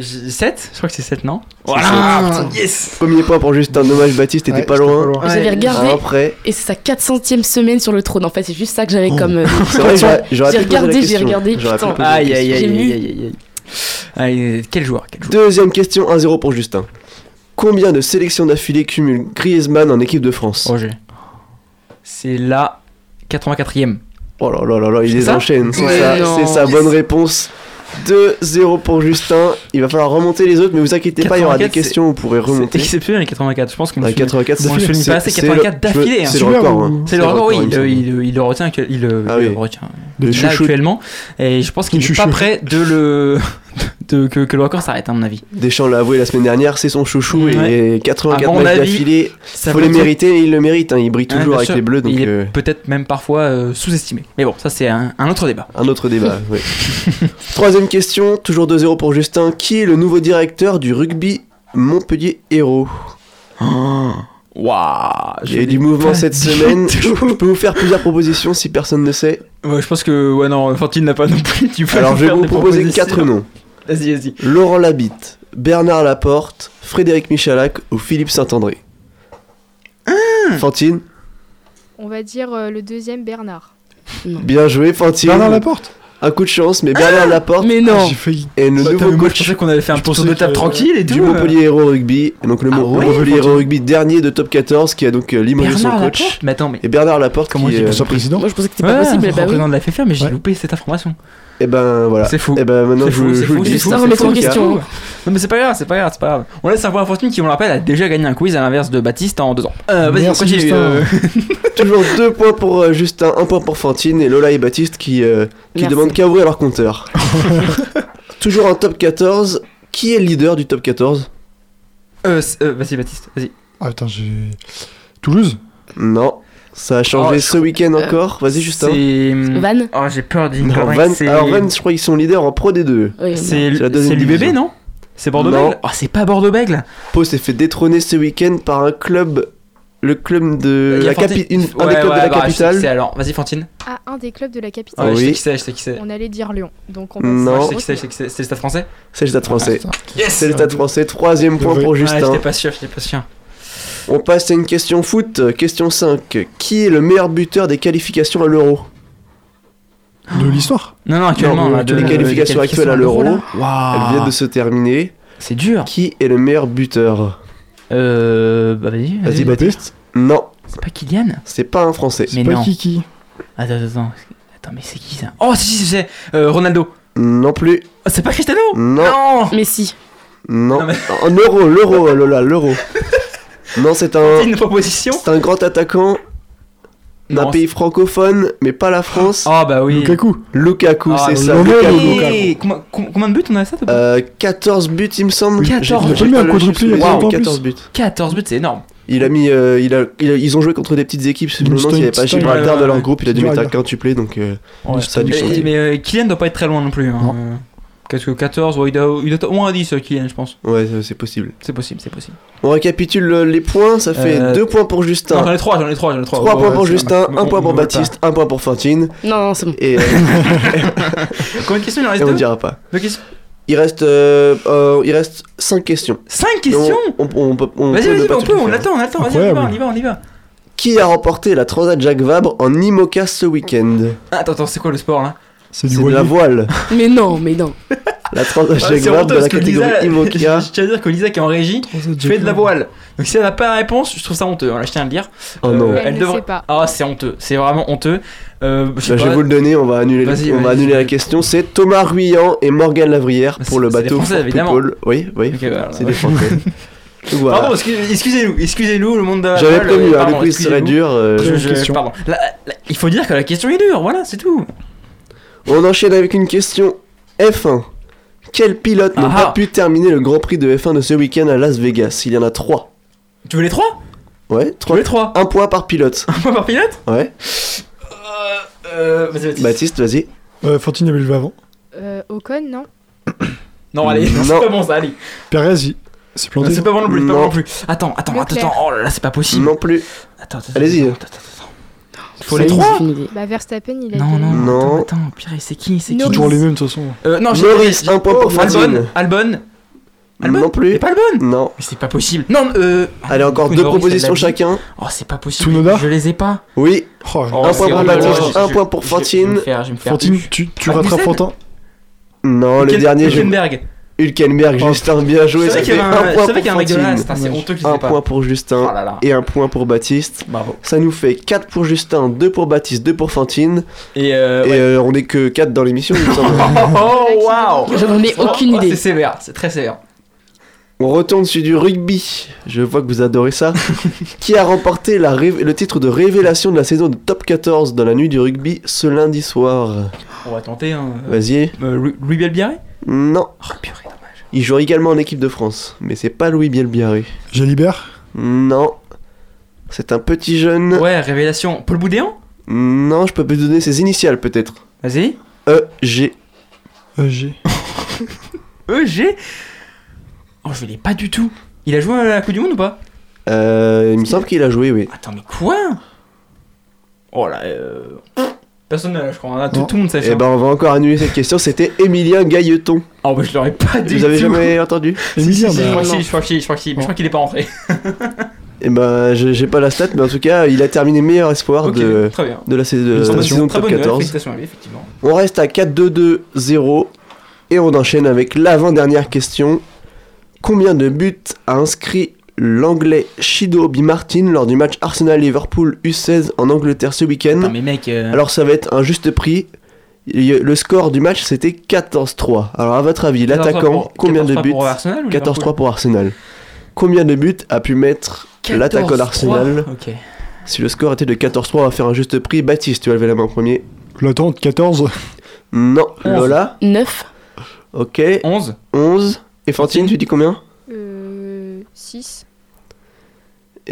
I: 7 Je crois que c'est 7, non? Voilà
M: sept.
I: Yes
M: Premier point pour Justin, dommage Baptiste, t'étais
J: Ouais,
M: pas,
J: j'étais
M: loin.
K: J'avais
I: Ouais.
K: regardé
M: Après,
K: et c'est sa 400ème semaine sur le trône. En fait, c'est juste ça que j'avais comme. euh,
M: c'est vrai, j'aurais- j'aurais
K: J'ai
M: pu poser la
K: regardé, j'ai
M: question.
K: regardé,
M: J'aurais pu
K: putain.
M: poser la
I: Aïe, aïe, aïe, aïe, aïe, aïe. Quel joueur, quel joueur.
M: Deuxième question, 1-0 pour Justin. Combien de sélections d'affilée cumule Griezmann en équipe de France
I: Roger. C'est la 84ème.
M: Oh là là là là, il les enchaîne. C'est
K: Ouais,
M: ça,
K: non.
M: c'est sa bonne réponse. 2-0 pour Justin. Il va falloir remonter les autres, mais vous inquiétez pas, il y aura des
I: 84,
M: questions où vous pourrez
I: C'est
M: remonter.
I: exceptionnel les 84. Je pense qu'on
M: Ah,
I: ne
M: 84
I: on le souligne pas assez,
M: c'est
I: 84
M: le-
I: d'affilée. hein.
M: C'est le record. hein.
I: C'est le record, oui,
M: il
I: le retient, il, le-
M: Ah
I: il
M: oui.
I: le retient là actuellement. Et je pense qu'il n'est pas prêt de le. De- que, que le record s'arrête, à mon avis.
M: Deschamps l'a avoué la semaine dernière, c'est son chouchou
I: Ouais.
M: et 84
I: À mon
M: matchs d'affilée.
I: Ça
M: Faut les mériter, et il le mérite. hein. Il brille toujours avec
I: sûr.
M: les bleus, donc
I: il est
M: euh,
I: peut-être même parfois euh, sous-estimé. Mais bon, ça c'est un, un autre débat. [LAUGHS]
M: un autre débat. oui. [LAUGHS] Troisième question, toujours 2-0 pour Justin. Qui est le nouveau directeur du rugby Montpellier Héros? [GASPS]
I: Waouh
M: Il y a eu du mouvement cette semaine. [LAUGHS] Je peux vous faire plusieurs propositions si personne ne sait.
I: Ouais, je pense que. Ouais, non, Fantine n'a pas non plus. Tu peux
M: Alors je vais vous proposer quatre noms.
I: Vas-y, vas-y.
M: Laurent Labitte, Bernard Laporte, Frédéric Michalak ou Philippe Saint-André.
I: Ah.
M: Fantine,
L: On va dire euh, le deuxième Bernard.
M: bien joué Fantine.
J: Bernard Laporte
M: Un coup de chance, mais Bernard Laporte
K: Mais
J: Ah,
K: non
J: J'ai failli.
M: est le
I: Bah,
M: nouveau
I: t'as- moi, je
M: coach
I: pensais qu'on avait fait un
J: Je
I: tour
J: pensais
I: de table
J: que-
I: tranquille et tout.
M: du
I: euh.
M: Montpellier Héros Rugby. Et donc le
I: Ah
M: Mon-
I: ouais,
M: Montpellier Héros
J: Fantine.
M: Rugby dernier de top 14 qui a donc euh, limogé son
I: Bernard
M: coach.
I: Laporte? Mais attends, mais.
M: Et Bernard Laporte
I: Comment
M: qui
I: il
M: est...
I: est
J: Son président
K: Moi, je pensais que c'était
I: Ouais,
K: pas possible, mais bah oui.
I: représentant de la FFR, mais j'ai
J: Ouais.
I: loupé cette information.
M: Et ben voilà.
I: C'est fou.
M: Et ben maintenant
I: C'est
M: je,
I: fou,
M: vous-
I: c'est
M: je vous dis.
I: fou,
K: Ça
I: c'est
K: remet
I: fou,
K: en
I: c'est
K: question.
I: fou. Non mais c'est pas grave, c'est pas grave, c'est pas grave. On laisse savoir à Faustine qui, on le rappelle, a déjà gagné un quiz à l'inverse de Baptiste en deux ans. Euh, vas-y, continue. Euh. [LAUGHS]
M: Toujours deux points pour euh, Justin, un point pour Fantine et Lola et Baptiste qui, euh, qui demandent qu'à ouvrir leur compteur. [LAUGHS] Toujours en top 14. Qui est le leader du top 14
I: Euh, euh, vas-y Baptiste, vas-y.
J: Ah, attends, j'ai. Toulouse?
M: Non. Ça a changé
I: Oh,
M: ce week-end encore. Vas-y Justin.
I: C'est.
K: Van
I: Oh, j'ai peur d'une
M: alors Van, je crois qu'ils sont leaders en Pro D2.
K: Oui,
I: C'est l'UBB, non? C'est Bordeaux
M: Non.
I: Bègle? Oh, c'est pas Bordeaux Bègle
M: Pau s'est fait détrôner ce week-end par un club, le club de
I: a
M: la capi- une- un
I: Ouais,
M: des clubs
I: ouais,
M: de la
I: bah, je sais qui c'est,
M: capitale.
I: alors, vas-y Fantine.
L: Ah, un des clubs de la capitale.
I: Ouais, je sais
M: Oui.
I: qui c'est, je sais qui c'est.
L: On allait dire Lyon. Donc on
M: Non.
L: va
I: Je sais qui c'est, c'est. Le stade français?
M: C'est le Stade français.
I: Yes
M: C'est le Stade français. Troisième point pour
I: Ouais,
M: Justin.
I: j'étais pas sûr, j'étais pas sûr.
M: On passe à une question foot. Question 5. Qui est le meilleur buteur des qualifications à l'Euro?
J: De l'histoire?
I: Non, non, actuellement,
M: Non,
I: là, de-
M: les qualifications
I: les
M: actuelles à l'Euro.
I: là.
M: Elles viennent de se terminer.
I: C'est dur.
M: Qui est le meilleur buteur?
I: Euh. Bah, vas-y.
M: Vas-y. Baptiste. Non,
I: C'est pas Kylian?
M: C'est pas un Français.
I: Mais
J: Pas
I: non.
J: Kiki.
I: Attends, attends, attends. Attends, mais c'est qui ça? Oh, si, si, c'est euh, Ronaldo.
M: Non plus.
I: Oh, c'est pas Cristiano?
M: Non.
K: Messi.
M: Non.
I: Non, mais-
M: En euro, l'euro, Lola, l'euro. [LAUGHS] non, c'est un,
I: C'est une proposition
M: c'est un grand attaquant d'un pays francophone, mais pas la France.
I: Oh, bah oui.
J: Lukaku.
M: Lukaku,
I: Ah,
M: c'est ça. Lukaku.
I: Combien, com- combien de buts on a ça toi
M: Euh, 14 buts, il me semble.
I: 14
M: J'ai-
I: buts.
M: j'ai
J: Il a mis
M: pas
J: un
M: le
J: quadruplé
M: chiffre,
J: il y a
M: mais
J: pas longtemps en
M: 14
J: plus.
M: buts.
I: 14 buts, c'est énorme.
M: Il a mis, euh, il a, il a- ils ont joué contre des petites équipes. Je me demande s'il n'y avait pas Gibraltar
I: ouais,
M: de
I: ouais,
M: leur groupe. Il a dû mettre un quintuplé, donc euh,
I: Ouais,
M: ça a dû
I: mais, mais, euh, Kylian doit pas être très loin non plus. Hein. Qu'est-ce que 14 ouais, il, doit, il doit au moins 10 euh, Kylian, je pense.
M: Ouais, c'est- possible.
I: C'est possible, c'est possible.
M: On récapitule les points. Ça fait
I: Euh,
M: 2 points pour
I: Non,
M: Justin,
I: j'en ai 3, j'en ai 3, j'en ai 3.
M: 3 points pour Justin, 1 point pour Baptiste, 1 point pour Fantine.
K: Non, non, c'est bon.
M: Et, euh, [LAUGHS]
I: Combien de questions il en
M: et
I: reste
M: on ne
I: deux
M: dira pas.
I: Deux questions
M: Il reste, euh, euh, il reste 5 questions.
I: 5 questions
M: On, on, on peut, on
I: Vas-y, vas-y, on peut, on attend, on attend, vas-y, on y va, on y va, on y va.
M: Qui a remporté la Transat Jacques Vabre en IMOCA ce week-end?
I: Ah, Attends, attends, c'est quoi le sport là?
J: C'est du
M: C'est de la voile. [LAUGHS]
K: Mais non, mais non.
M: La Transat
I: Ouais,
M: Vabre
I: honteux
M: de la
I: parce que
M: catégorie IMOCA. [LAUGHS]
I: je tiens à dire que Lisa qui est en régie fait de la voile. Donc si elle n'a pas la réponse, je trouve ça honteux. Voilà, je tiens à le dire.
M: Oh non.
L: Elle ne sait pas.
I: Ah, c'est honteux. C'est vraiment honteux. Euh, je
M: Bah, je vais vous le donner, on va annuler, on va annuler la question. C'est Thomas Ruyant et Morgane Lavrière
I: Bah,
M: pour le
I: c'est des
M: bateau
I: Français,
M: For
I: évidemment.
M: Oui, oui,
I: voilà,
M: c'est
I: ouais.
M: des Français. [LAUGHS] Voilà.
I: Pardon, excuse- excusez-nous, excusez-nous, le monde de la
M: J'avais prévu,
I: euh,
M: hein,
I: pardon,
M: le quiz serait dur. euh,
I: Je- je-
J: question.
I: pardon. La- la- il faut dire que la question est dure, voilà, c'est tout.
M: On enchaîne avec une question F1. Quel pilote n'a
I: Ah
M: pas
I: ah.
M: pu terminer le Grand Prix de F1 de ce week-end à Las Vegas? Il y en a 3.
I: Tu veux les trois?
M: Ouais,
I: Tu veux
M: 3.
I: les trois?
M: Un point par pilote.
I: Un point par pilote?
M: Ouais.
I: Euh, vas-y, vas-y.
M: Baptiste, vas-y.
J: Euh, Fantine avait levé avant.
L: Euh, Ocon, non [COUGHS]
I: Non, allez, [LAUGHS] c'est pas bon ça, allez.
J: Perez, il s'est planté.
I: C'est pas bon non plus, c'est pas
M: Non.
I: bon non plus. Attends, attends, attends,
L: Leclerc.
I: attends. Oh là là, c'est pas possible.
M: Non plus.
I: Attends, attends.
M: Allez-y.
I: attends, attends, attends, attends. Faut les trois.
L: Bah Verstappen, il a
I: Non, non,
M: Non.
I: attends, attends, pire, c'est qui C'est qui.
J: Toujours les mêmes de toute façon.
I: Euh, non, j'ai
M: Norris, un point pour
I: oh,
M: Fantine.
I: Albon, Albon. Albon
M: Non plus.
I: C'est pas Albon
M: Non.
I: Mais c'est pas possible. Non, euh.
M: Allez, encore
I: coup,
M: deux
I: Norris,
M: propositions chacun.
I: Oh, c'est pas possible.
J: Tsunoda
I: Je les ai pas.
M: Oui.
J: Oh,
M: Un
I: c'est
M: point pour
I: Je-
M: un point pour Fantine.
J: Fantine, tu, tu rattrapes
I: Magnussen
J: Fantin
M: Non, le dernier, je...
I: Hülkenberg.
M: Hulkenberg,
J: Oh.
M: Justin, bien joué.
I: C'est vrai qu'il y a un mec de là,
M: Fantine.
I: c'est assez honteux je
M: Un
I: pas.
M: point pour Justin
I: Oh là là.
M: et un point pour Baptiste.
I: Bravo.
M: Ça nous fait 4 pour Justin, 2 pour Baptiste, 2 pour Fantine.
I: Et euh.
M: Et
I: ouais.
M: euh, on est que 4 dans l'émission, il me semble. [LAUGHS]
I: Oh waouh
K: J'en ai aucune
I: Oh,
K: idée.
I: C'est sévère, c'est très sévère.
M: On retourne sur du rugby. Je vois que vous adorez ça. [LAUGHS] Qui a remporté la ré- le titre de révélation de la saison de Top 14 dans la nuit du rugby ce lundi soir?
I: On va tenter hein.
M: Vas-y.
I: Euh, Louis-
M: Non.
I: Oh purée, dommage.
M: Il joue également en équipe de France. Mais c'est pas Louis Bielbiaré.
J: Jalibert
M: Non. C'est un petit jeune.
I: Ouais, révélation. Paul Boudéan?
M: Non, je peux vous donner ses initiales peut-être.
I: Vas-y.
M: E, G.
J: EG. [LAUGHS]
I: EG Oh, je l'ai pas du tout. Il a joué à la Coupe du Monde ou pas?
M: Euh, il me semble qu'il a joué, oui.
I: Attends, mais quoi? Oh là, euh... Personne je crois. Tout, tout le monde sait
M: Eh ben, on va encore annuler cette question. C'était Emilien Gailleton.
I: Oh, bah je l'aurais pas dit.
M: Vous avez jamais entendu
J: Emilien,
I: Si, si, je
J: bah,
I: crois que si, je crois que si, je crois que si, je crois qu'il est pas rentré. [LAUGHS]
M: Eh ben, je- j'ai pas la stat, mais en tout cas, il a terminé meilleur espoir de,
I: très bien.
M: de la, de saison de
I: Très
M: top
I: bonne nouvelle,
M: 14.
I: félicitations à lui, effectivement.
M: On reste à 4-2-2-0 et on enchaîne avec l'avant-dernière question. Combien de buts a inscrit l'anglais Shido B. Martin lors du match Arsenal-Liverpool U16 en Angleterre ce week-end
I: Putain, mais mec, euh,
M: Alors ça va être un juste prix. Le score du match c'était 14-3. Alors à votre avis,
I: 14-3
M: l'attaquant, combien de
I: 14-3
M: buts
I: pour Arsenal ou
M: 14-3 pour Arsenal. Combien de buts a pu mettre l'attaquant
I: 14-3.
M: d'Arsenal? Si le score était de 14-3, on va faire un juste prix. Baptiste, tu vas lever la main en premier.
J: L'attente, 14.
M: Non. Lola?
K: 9.
M: Ok.
I: 11
M: 11. Et Fantine, tu dis combien?
L: Euh, 6.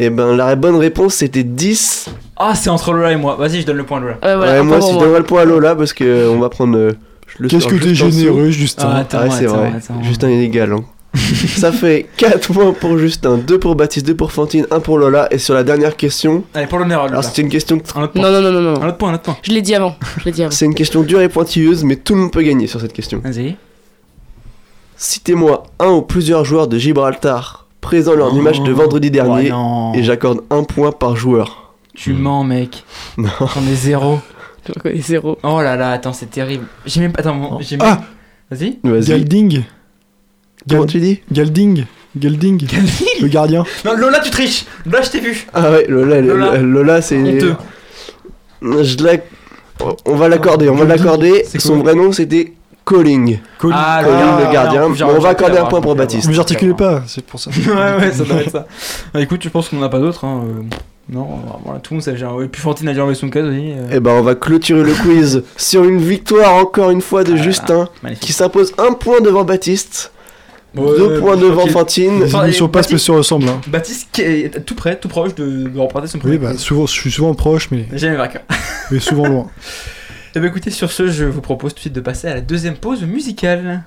M: Eh ben, la bonne réponse c'était 10.
I: Ah, c'est entre Lola et moi. Vas-y, je donne le point à Lola.
K: Euh, voilà,
M: ouais, moi, si je donnerai le point à Lola parce que euh, on va prendre euh, le
J: Qu'est-ce que t'es
M: juste en dessous.
J: généreux, Justin.
I: Ah, attends,
M: Ah, c'est
I: attends,
M: vrai.
I: attends.
M: Justin est égal. Hein. [LAUGHS] Ça fait 4 points pour Justin, 2 pour Baptiste, 2 pour Fantine, 1 pour Lola. Et sur la dernière question,
I: Allez, pour l'honneur, Lola.
M: alors c'était une question,
I: Un autre point.
K: Non, non, non, non, non.
I: Un autre point, un autre point.
K: Je l'ai dit avant. Je l'ai dit avant. [LAUGHS]
M: c'est une question dure et pointilleuse, mais tout le monde peut gagner sur cette question.
I: Vas-y.
M: Citez-moi un ou plusieurs joueurs de Gibraltar présents lors du match de vendredi dernier
I: Oh
M: et j'accorde un point par joueur.
I: Tu mens, mec. [LAUGHS]
M: Non.
I: J'en ai zéro.
K: J'en zéro.
I: Oh là là, attends, c'est terrible. J'ai même pas. Attends, j'ai même.
J: Ah
I: Vas-y.
M: Vas-y.
J: Galding
M: Comment tu dis
J: Galding Galding Le gardien. [LAUGHS]
I: Non, Lola, tu triches. Lola, je t'ai vu.
M: Ah ouais, Lola,
I: Lola.
M: Lola, c'est.
I: Honteux.
M: Je la- On va l'accorder, on va l'accorder. Son vrai nom c'était Colling.
J: Colling.
I: Ah,
M: le gardien.
I: non,
M: on va accorder un point pour Baptiste.
J: Mais j'articulais pas, c'est pour ça. [LAUGHS]
I: ouais, ouais, ça doit être ça. Bah, écoute, je pense qu'on n'a pas d'autres. Hein. euh, Non, voilà, tout le monde sait. déjà. Et puis Fantine a déjà enlevé son case aussi. euh.
M: Eh ben, on va clôturer le quiz [LAUGHS] sur une victoire encore une fois de. Justin,
I: Magnifique.
M: qui s'impose un point devant Baptiste,
I: Ouais,
M: deux points devant
I: tranquille.
M: Fantine.
J: Les émissions
I: et
J: passent mais
I: Baptiste-
J: se ressemblent. Hein.
I: Baptiste qui est tout près, tout proche de, de remporter son premier.
J: Oui, bah, souvent, je suis souvent proche, mais,
I: Jamais vainqueur.
J: mais souvent loin. [LAUGHS]
I: Et bah écoutez, sur ce, je vous propose tout de suite de passer à la deuxième pause musicale.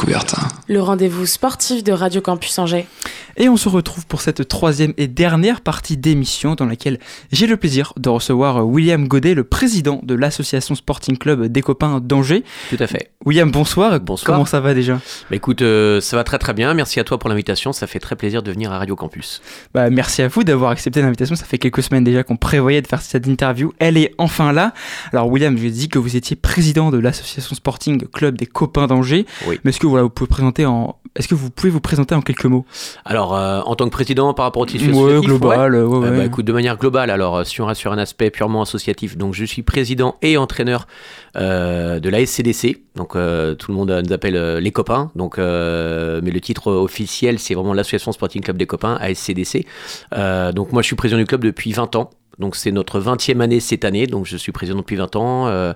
A: Coubertin.
K: Le rendez-vous sportif de Radio Campus Angers.
I: Et on se retrouve pour cette troisième et dernière partie d'émission dans laquelle j'ai le plaisir de recevoir William Godet, le président de l'association Sporting Club des copains d'Angers.
N: Tout à fait.
I: William, bonsoir.
N: Bonsoir.
I: Comment ça va déjà?
N: Bah écoute, euh, ça va très très bien. Merci à toi pour l'invitation. Ça fait très plaisir de venir à Radio Campus.
I: Bah, merci à vous d'avoir accepté l'invitation. Ça fait quelques semaines déjà qu'on prévoyait de faire cette interview. Elle est enfin là. Alors, William, je dit que vous étiez président de l'association Sporting Club des copains d'Angers.
N: Oui.
I: Mais est-ce que voilà, vous pouvez présenter en, est-ce que vous pouvez vous présenter en quelques mots?
N: Alors, euh, en tant que président par rapport au tissu associatif,
I: global,
N: ouais.
I: ouais, ouais.
N: Euh, bah, écoute, de manière globale, alors euh, si on reste sur un aspect purement associatif, donc je suis président et entraîneur euh, de la SCDC. Donc tout le monde nous appelle les copains. Donc, mais le titre officiel, c'est vraiment l'association Sporting Club des copains, ASCDC. Donc moi, je suis président du club depuis 20 ans. Donc c'est notre 20e année cette année. Donc je suis président depuis 20 ans.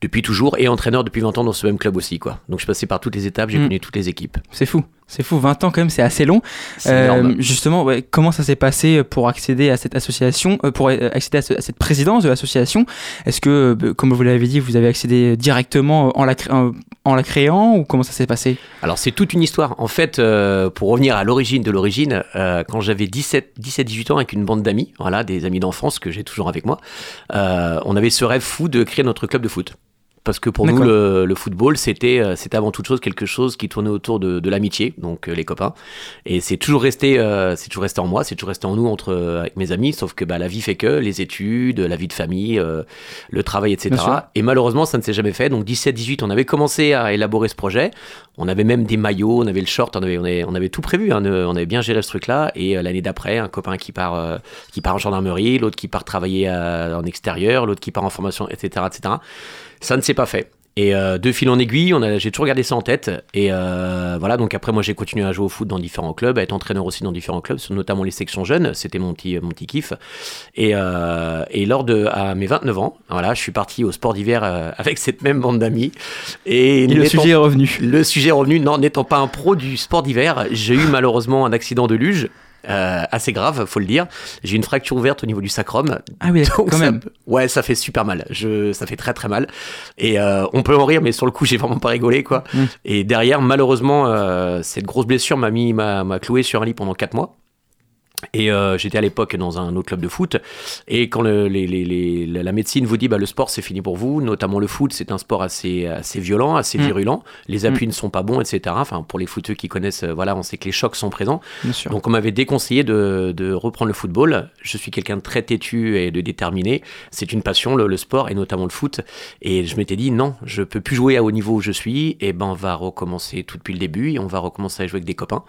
N: depuis toujours et entraîneur depuis 20 ans dans ce même club aussi quoi. Donc je suis passé par toutes les étapes, j'ai
I: Mm.
N: connu toutes les équipes.
I: C'est fou. C'est fou, 20 ans quand même, c'est assez long. Euh, justement, ouais, comment ça s'est passé pour accéder à cette association, euh, pour euh, accéder à, ce- à cette présidence de l'association? Est-ce que, euh, comme vous l'avez dit, vous avez accédé directement en la, en, créant ou comment ça s'est passé?
N: Alors c'est toute une histoire. En fait, euh, pour revenir à l'origine de l'origine, euh, quand j'avais 17, 17-18 ans avec une bande d'amis, voilà, des amis d'enfance que j'ai toujours avec moi, euh, on avait ce rêve fou de créer notre club de foot. Parce que pour nous, le, le football, c'était euh, c'était avant toute chose quelque chose qui tournait autour de, de l'amitié, donc euh, les copains. Et c'est toujours resté, euh, c'est toujours resté en moi, c'est toujours resté en nous entre euh, avec mes amis. Sauf que bah, la vie fait que les études, la vie de famille, euh, le travail, etc. Et malheureusement, ça ne s'est jamais fait. Donc 17-18, on avait commencé à élaborer ce projet. On avait même des maillots, on avait le short, on avait, on avait, on avait tout prévu. hein. on avait bien géré ce truc-là. Et euh, l'année d'après, un copain qui part, qui part en gendarmerie, l'autre qui part travailler en extérieur, l'autre qui part en formation, etc., etc. Ça ne s'est pas fait. Et euh, de fil en aiguille, on a, j'ai toujours gardé ça en tête. Et euh, voilà, donc après, moi, j'ai continué à jouer au foot dans différents clubs, à être entraîneur aussi dans différents clubs, notamment les sections jeunes. C'était mon petit, mon petit kiff. Et, euh, et lors de à mes 29 ans, voilà, je suis parti au sport d'hiver euh, avec cette même bande d'amis. Et,
I: Et le sujet est revenu.
N: Le sujet est revenu. Non, n'étant pas un pro du sport d'hiver, j'ai eu malheureusement un accident de luge. Euh, assez grave, faut le dire. J'ai une fracture ouverte au niveau du sacrum.
I: Ah oui, quand
N: ça-
I: même.
N: Ouais, ça fait super mal. Je, ça fait très très mal. Et euh, on peut en rire, mais sur le coup, [LAUGHS] j'ai vraiment pas rigolé, quoi.
I: Mm.
N: Et derrière, malheureusement, euh, cette grosse blessure m'a mis, m'a, m'a cloué sur un lit pendant 4 mois. Et euh, j'étais à l'époque dans un autre club de foot. Et quand le- les- les- les- la médecine vous dit bah, le sport c'est fini pour vous, notamment le foot, c'est un sport assez, assez violent, assez
I: Mm.
N: virulent. Les appuis ne sont pas bons, etc. Enfin, pour les footeux qui connaissent, euh, voilà, on sait que les chocs sont présents. Donc on m'avait déconseillé de, de reprendre le football. Je suis quelqu'un de très têtu et de déterminé. C'est une passion, le, le sport et notamment le foot. Et je m'étais dit non, je peux plus jouer à haut niveau où je suis. Et ben on va recommencer tout depuis le début. Et on va recommencer à jouer avec des copains.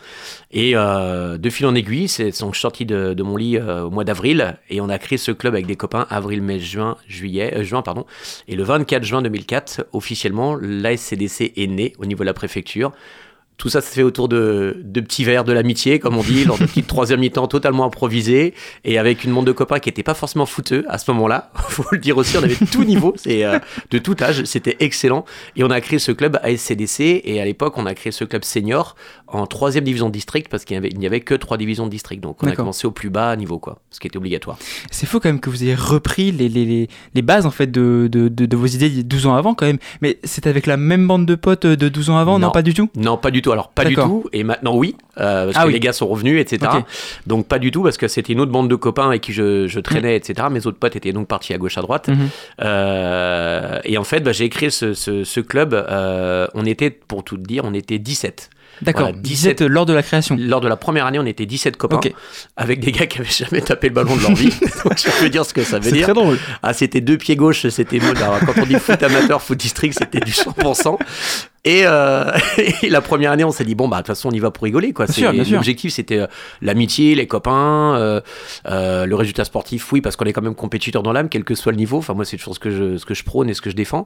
N: Et euh, de fil en aiguille, c'est suis sorti de, de mon lit euh, au mois d'avril et on a créé ce club avec des copains avril, mai, juin, juillet, euh, juin pardon. Et le 24 juin 2004, officiellement, l'ASCDC est né au niveau de la préfecture. Tout ça se fait autour de, de petits verres de l'amitié, comme on dit, lors de petites [LAUGHS] troisième mi-temps totalement improvisées, et avec une bande de copains qui n'étaient pas forcément fouteux à ce moment-là. [LAUGHS] faut le dire aussi, on avait tout niveau, c'est euh, de tout âge, c'était excellent. Et on a créé ce club ASCDC, et à l'époque, on a créé ce club senior en troisième division de district, parce qu'il n'y avait, avait que trois divisions de district. Donc on a commencé au plus bas niveau, quoi, ce qui était obligatoire.
I: C'est fou quand même que vous ayez repris les, les, les, bases en fait de, de, de, de vos idées 12 ans avant quand même. Mais c'était avec la même bande de potes de 12 ans avant, non, pas du tout?
N: Non, pas du tout. Alors, pas du tout. Et maintenant, oui, euh, parce
I: Ah
N: que
I: oui.
N: les gars sont revenus, etc. Donc, pas du tout, parce que c'était une autre bande de copains avec qui je, je traînais, etc. Mes autres potes étaient donc partis à gauche, à droite.
I: Mhm.
N: Euh, et en fait, bah, j'ai créé ce, ce, ce club. euh, on était, pour tout dire, on était 17.
I: D'accord,
N: Voilà,
I: 17 lors de la création.
N: Lors de la première année, on était 17 copains, avec des gars qui avaient jamais tapé le ballon de leur vie. [LAUGHS] Donc, je peux dire ce que ça veut
I: C'est
N: dire.
I: très drôle.
N: Ah, c'était deux pieds gauche, c'était quand on dit foot amateur, foot district, c'était du 100%. Et, euh, [LAUGHS] et la première année, on s'est dit bon bah de toute façon on y va pour rigoler quoi. C'est-. L'objectif c'était euh, l'amitié, les copains, euh, euh, le résultat sportif, oui parce qu'on est quand même compétiteur dans l'âme, quel que soit le niveau. Enfin moi c'est toujours ce que je ce que je prône et ce que je défends.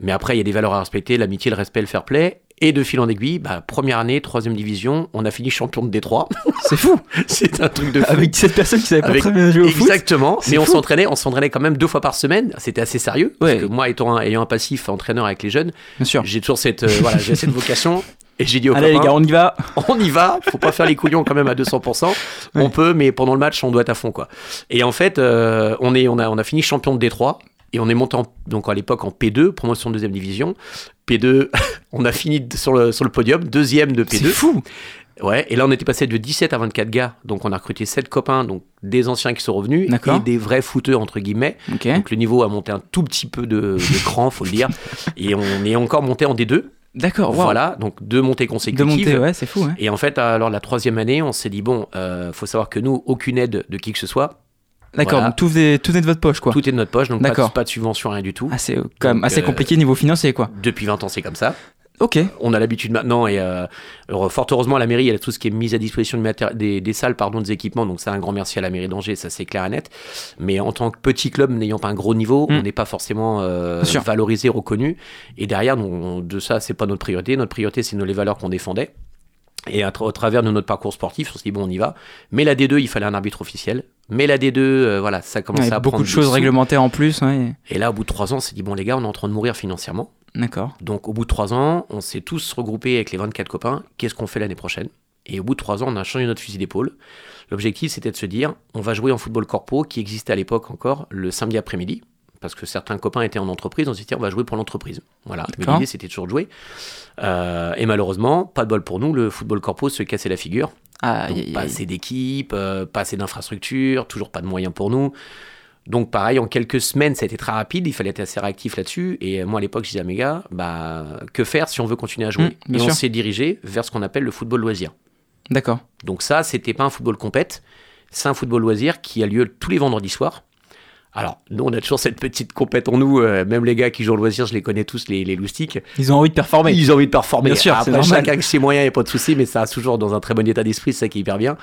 N: Mais après il y a des valeurs à respecter, l'amitié, le respect, le fair play. Et de fil en aiguille, bah, première année, troisième division, on a fini champion de Détroit. [LAUGHS]
I: C'est fou. [LAUGHS]
N: c'est un truc de fou.
I: Avec 17 personnes qui savaient pas
N: Avec-
I: très bien jouer au foot.
N: Exactement. Mais on s'entraînait, on s'entraînait quand même deux fois par semaine. C'était assez sérieux.
I: Ouais.
N: Parce que moi, étant un- ayant un passif entraîneur avec les jeunes,
I: Bien sûr.
N: j'ai toujours cette, euh, [LAUGHS] voilà, j'ai cette vocation. Et j'ai dit aux
I: Allez les gars, on y va.
N: on y va, faut pas faire les couillons quand même à 200%. On peut, mais pendant le match, on doit être à fond, quoi. Et en fait, euh, on, est, on, a, on a fini champion de Détroit. Et on est monté en- donc à l'époque en P2, promotion de deuxième division. P2, [LAUGHS] on a fini sur le, sur le podium, deuxième de P2.
I: C'est fou.
N: Ouais, et là on était passé de 17 à 24 gars, donc on a recruté 7 copains, donc des anciens qui sont revenus, et des vrais footeux entre guillemets. Donc le niveau a monté un tout petit peu de, de cran, faut le dire, [LAUGHS] et on est encore monté en D2.
I: D'accord, wow.
N: Voilà, donc deux montées consécutives.
I: monter, ouais, c'est fou. hein.
N: Et en fait, alors la troisième année, on s'est dit bon, euh, faut savoir que nous, aucune aide de qui que ce soit.
I: D'accord,
N: Voilà.
I: donc tout venait de votre poche quoi.
N: Tout est de notre poche, donc pas de, pas de subvention, rien du tout.
I: Ah, c'est quand même
N: Donc,
I: assez
N: euh,
I: compliqué niveau financier quoi.
N: Depuis 20 ans, c'est comme ça.
I: Ok.
N: On a l'habitude maintenant et euh, fort heureusement la mairie elle a tout ce qui est mis à disposition de des, des salles pardon des équipements donc c'est un grand merci à la mairie d'Angers ça c'est clair et net mais en tant que petit club n'ayant pas un gros niveau
I: Mm.
N: on n'est pas forcément euh, valorisé reconnu et derrière nous, on- de ça c'est pas notre priorité notre priorité c'est nos- les valeurs qu'on défendait et à tra- au travers de notre parcours sportif on s'est dit bon on y va mais la D2 il fallait un arbitre officiel mais la D2 euh, voilà ça commençait
I: Ouais,
N: à
I: beaucoup
N: prendre
I: de choses réglementaires en plus. ouais.
N: et là, au bout de trois ans, on s'est dit, bon, les gars, on est en train de mourir financièrement.
I: D'accord.
N: Donc au bout de trois ans, on s'est tous regroupés avec les 24 copains. Qu'est-ce qu'on fait l'année prochaine? Et au bout de trois ans, on a changé notre fusil d'épaule. L'objectif, c'était de se dire, on va jouer en football corpo, qui existait à l'époque encore le samedi après-midi. Parce que certains copains étaient en entreprise, on s'est dit, on va jouer pour l'entreprise. Voilà. Mais l'idée, c'était toujours de jouer. Euh, et malheureusement, pas de bol pour nous, le football corpo se cassait la figure.
I: Ah,
N: Donc, pas assez d'équipes, euh, pas assez d'infrastructures, toujours pas de moyens pour nous. Donc pareil, en quelques semaines, ça a été très rapide, il fallait être assez réactif là-dessus. Et moi à l'époque, je disais à mes gars, bah, que faire si on veut continuer à jouer?
I: Mmh,
N: Et on s'est dirigé vers ce qu'on appelle le football loisir.
I: D'accord.
N: Donc ça, c'était pas un football compète, c'est un football loisir qui a lieu tous les vendredis soirs. Alors, nous, on a toujours cette petite compète en nous, euh, même les gars qui jouent au loisir, je les connais tous, les, les loustiques.
I: Ils ont envie de performer.
N: Ils ont envie de performer.
I: Bien sûr,
N: Après, chacun avec ses moyens, il n'y a pas de souci, mais ça a toujours dans un très bon état d'esprit, c'est ça qui est hyper bien.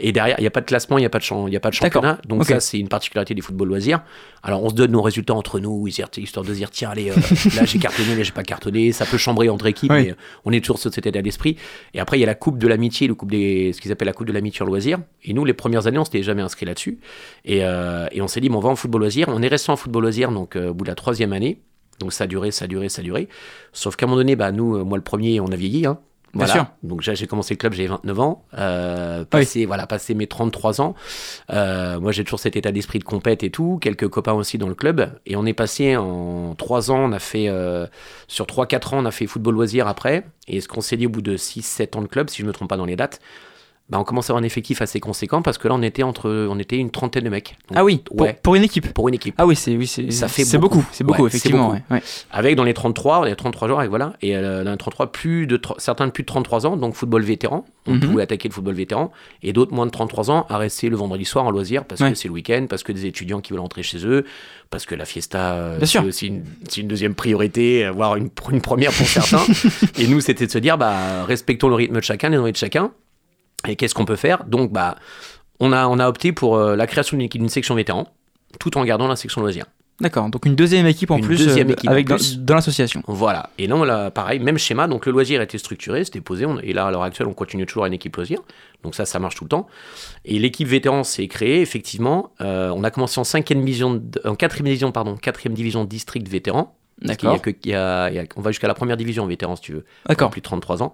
N: Et derrière, il n'y a pas de classement, il n'y a pas de, y a pas de championnat. Donc ça, c'est une particularité du football loisir. Alors, on se donne nos résultats entre nous, histoire de dire, tiens, allez, euh, [LAUGHS] là, j'ai cartonné, là, j'ai pas cartonné. Ça peut chambrer entre équipes,
I: Oui.
N: mais euh, on est toujours sur cet état d'esprit. Et après, il y a la coupe de l'amitié, le coupe des, ce qu'ils appellent la coupe de l'amitié en loisir. Et nous, les premières années, on s'était jamais inscrit là-dessus. Et, euh, et on s'est dit, bon, on va en football loisir. On est resté en football loisir, donc euh, au bout de la troisième année. Donc ça a duré, ça a duré, ça a duré. Sauf qu'à un moment donné, bah, nous, euh, moi le premier, on a vieilli. Hein.
I: Bien sûr.
N: Donc j'ai commencé le club, j'ai 29 ans. Euh, passé, voilà, passé mes 33 ans. Euh, moi, j'ai toujours cet état d'esprit de compète et tout. Quelques copains aussi dans le club. Et on est passé en 3 ans, on a fait, euh, sur 3-4 ans, on a fait football loisir après. Et ce qu'on s'est dit au bout de 6-7 ans de club, si je me trompe pas dans les dates, bah, on commence à avoir un effectif assez conséquent parce que là, on était entre, on était une trentaine de mecs. Donc,
I: Ah oui, pour,
N: ouais.
I: pour une équipe.
N: Pour une équipe.
I: Ah oui, c'est oui, c'est
N: Ça fait
I: c'est beaucoup, c'est beaucoup
N: Ouais,
I: effectivement.
N: beaucoup.
I: ouais, ouais.
N: Avec dans les 33, on est 33 joueurs, et voilà. Et euh, dans les 33, plus de, certains de plus de 33 ans, donc football vétéran. On
I: Mhm.
N: pouvait attaquer le football vétéran. Et d'autres moins de 33 ans à rester le vendredi soir en loisir parce que c'est le week-end, parce que des étudiants qui veulent rentrer chez eux, parce que la fiesta, euh, c'est aussi une, une deuxième priorité, voire une, une première pour certains. [LAUGHS] et nous, c'était de se dire, bah, respectons le rythme de chacun, les envies de chacun. Et qu'est-ce qu'on peut faire? Donc, bah, on a, on a opté pour euh, la création d'une équipe- d'une section vétéran, tout en gardant la section loisir.
I: D'accord, donc une deuxième équipe en
N: Une
I: plus
N: deuxième
I: euh,
N: équipe
I: avec dans,
N: plus.
I: dans l'association.
N: Voilà. Et là, pareil, même schéma. Donc le loisir était structuré, c'était posé. on- et là, à l'heure actuelle, on continue toujours à une équipe loisir. Donc ça, ça marche tout le temps. Et l'équipe vétéran s'est créée, effectivement. Euh, on a commencé en cinquième division, de- en quatrième division, pardon, quatrième division district vétéran. A
I: D'accord.
N: a- a- on va jusqu'à la première division vétéran, si tu veux.
I: D'accord.
N: Plus de 33 ans.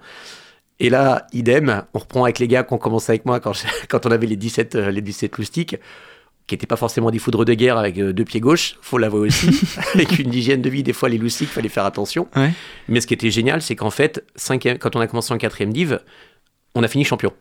N: Et là, idem, on reprend avec les gars qui ont commencé avec moi quand, je- [LAUGHS] quand on avait les 17, euh, les 17 loustiques, qui n'étaient pas forcément des foudres de guerre avec euh, deux pieds gauche, faut l'avouer aussi. [LAUGHS] avec une hygiène de vie, des fois, les loustiques, fallait faire attention.
I: Ouais.
N: Mais ce qui était génial, c'est qu'en fait, cinquième- quand on a commencé en quatrième div, on a fini champion.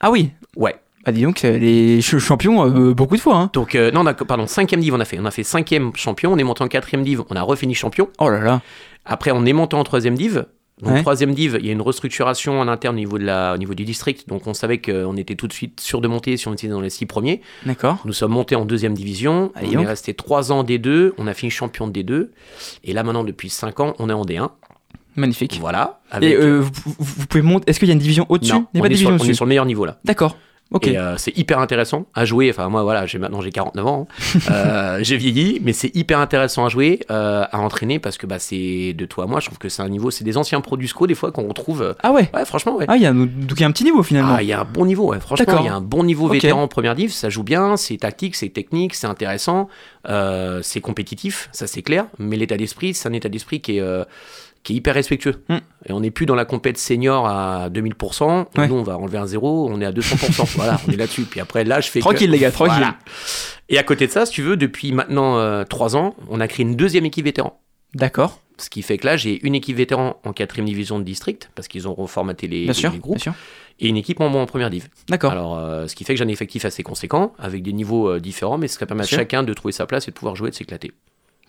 I: Ah oui.
N: Ouais.
I: Bah dis donc, euh, les ch- champions euh, beaucoup de fois. Hein.
N: Donc, euh, non, on a, pardon, cinquième div, on a fait. On a fait cinquième champion, on est monté en quatrième div, on a refini champion.
I: Oh là là.
N: Après, on est monté en troisième div. Donc,
I: Ouais.
N: troisième div, il y a une restructuration en interne au niveau, de la, au niveau du district. Donc, on savait qu'on était tout de suite sûr de monter si on était dans les six premiers.
I: D'accord.
N: Nous sommes montés en deuxième division.
I: Allez,
N: on
I: donc.
N: est resté trois ans D2. On a fini champion de D2. Et là, maintenant, depuis cinq ans, on est en D1.
I: Magnifique.
N: Voilà.
I: Et
N: avec-
I: euh, vous, pouvez monter. Est-ce qu'il y a une division au-dessus?
N: Non, on
I: pas
N: sur-
I: division
N: on est sur le meilleur niveau là.
I: D'accord. Ok.
N: Et euh, c'est hyper intéressant à jouer. Enfin, moi, voilà, j'ai maintenant j'ai 49 ans. hein. [LAUGHS] Euh, j'ai vieilli, mais c'est hyper intéressant à jouer, euh, à entraîner parce que bah, c'est de toi à moi. Je trouve que c'est un niveau. C'est des anciens pros du SCO des fois qu'on retrouve. euh,
I: Ah ouais.
N: Ouais, franchement, ouais.
I: Ah, il y a un, donc il y a un petit niveau finalement.
N: Ah, il y a un bon niveau, ouais. franchement, il y a un bon niveau vétéran en première div, ça joue bien, c'est tactique, c'est technique, c'est intéressant, euh, c'est compétitif, ça c'est clair, mais l'état d'esprit, c'est un état d'esprit qui est, euh, qui est hyper respectueux.
I: Mm.
N: Et on n'est plus dans la compète senior à 2000%,
I: Ouais.
N: nous on va enlever un zéro, on est à 200%, [LAUGHS] voilà, on est là-dessus. Puis après, là, je fais que-
I: Tranquille, les gars, tranquille.
N: Voilà. Et à côté de ça, si tu veux, depuis maintenant 3 ans, on a créé une deuxième équipe vétéran.
I: D'accord.
N: Ce qui fait que là, j'ai une équipe vétéran en quatrième division de district, parce qu'ils ont reformaté les,
I: Bien
N: les-
I: sûr.
N: les groupes
I: Bien sûr.
N: et une équipe en, en première div.
I: D'accord.
N: Alors, euh, ce qui fait que j'ai un effectif assez conséquent, avec des niveaux euh, différents, mais ce qui permet à chacun de trouver sa place et de pouvoir jouer et de s'éclater.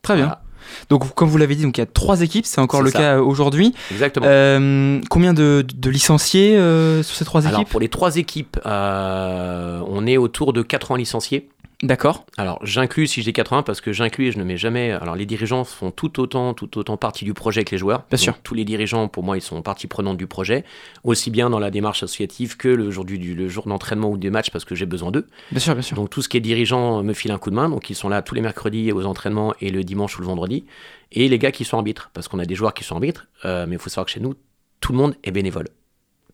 I: Très bien.
N: Voilà.
I: Donc, comme vous l'avez dit, donc il y a trois équipes, c'est encore le
N: ça.
I: cas aujourd'hui.
N: Exactement.
I: Euh, combien de, de licenciés euh, sur ces trois
N: Alors,
I: équipes?
N: pour les trois équipes, euh, on est autour de 80 licenciés.
I: D'accord.
N: Alors, j'inclus, si je dis 80, parce que j'inclus et je ne mets jamais. Alors, les dirigeants font tout autant, tout autant partie du projet que les joueurs.
I: Bien
N: Donc,
I: sûr.
N: Tous les dirigeants, pour moi, ils sont partie prenante du projet, aussi bien dans la démarche associative que le jour, du, du- le jour d'entraînement ou des matchs, parce que j'ai besoin d'eux.
I: Bien sûr, bien sûr.
N: Donc tout ce qui est dirigeant me file un coup de main. Donc ils sont là tous les mercredis aux entraînements et le dimanche ou le vendredi. Et les gars qui sont arbitres, parce qu'on a des joueurs qui sont arbitres, euh, mais il faut savoir que chez nous, tout le monde est bénévole.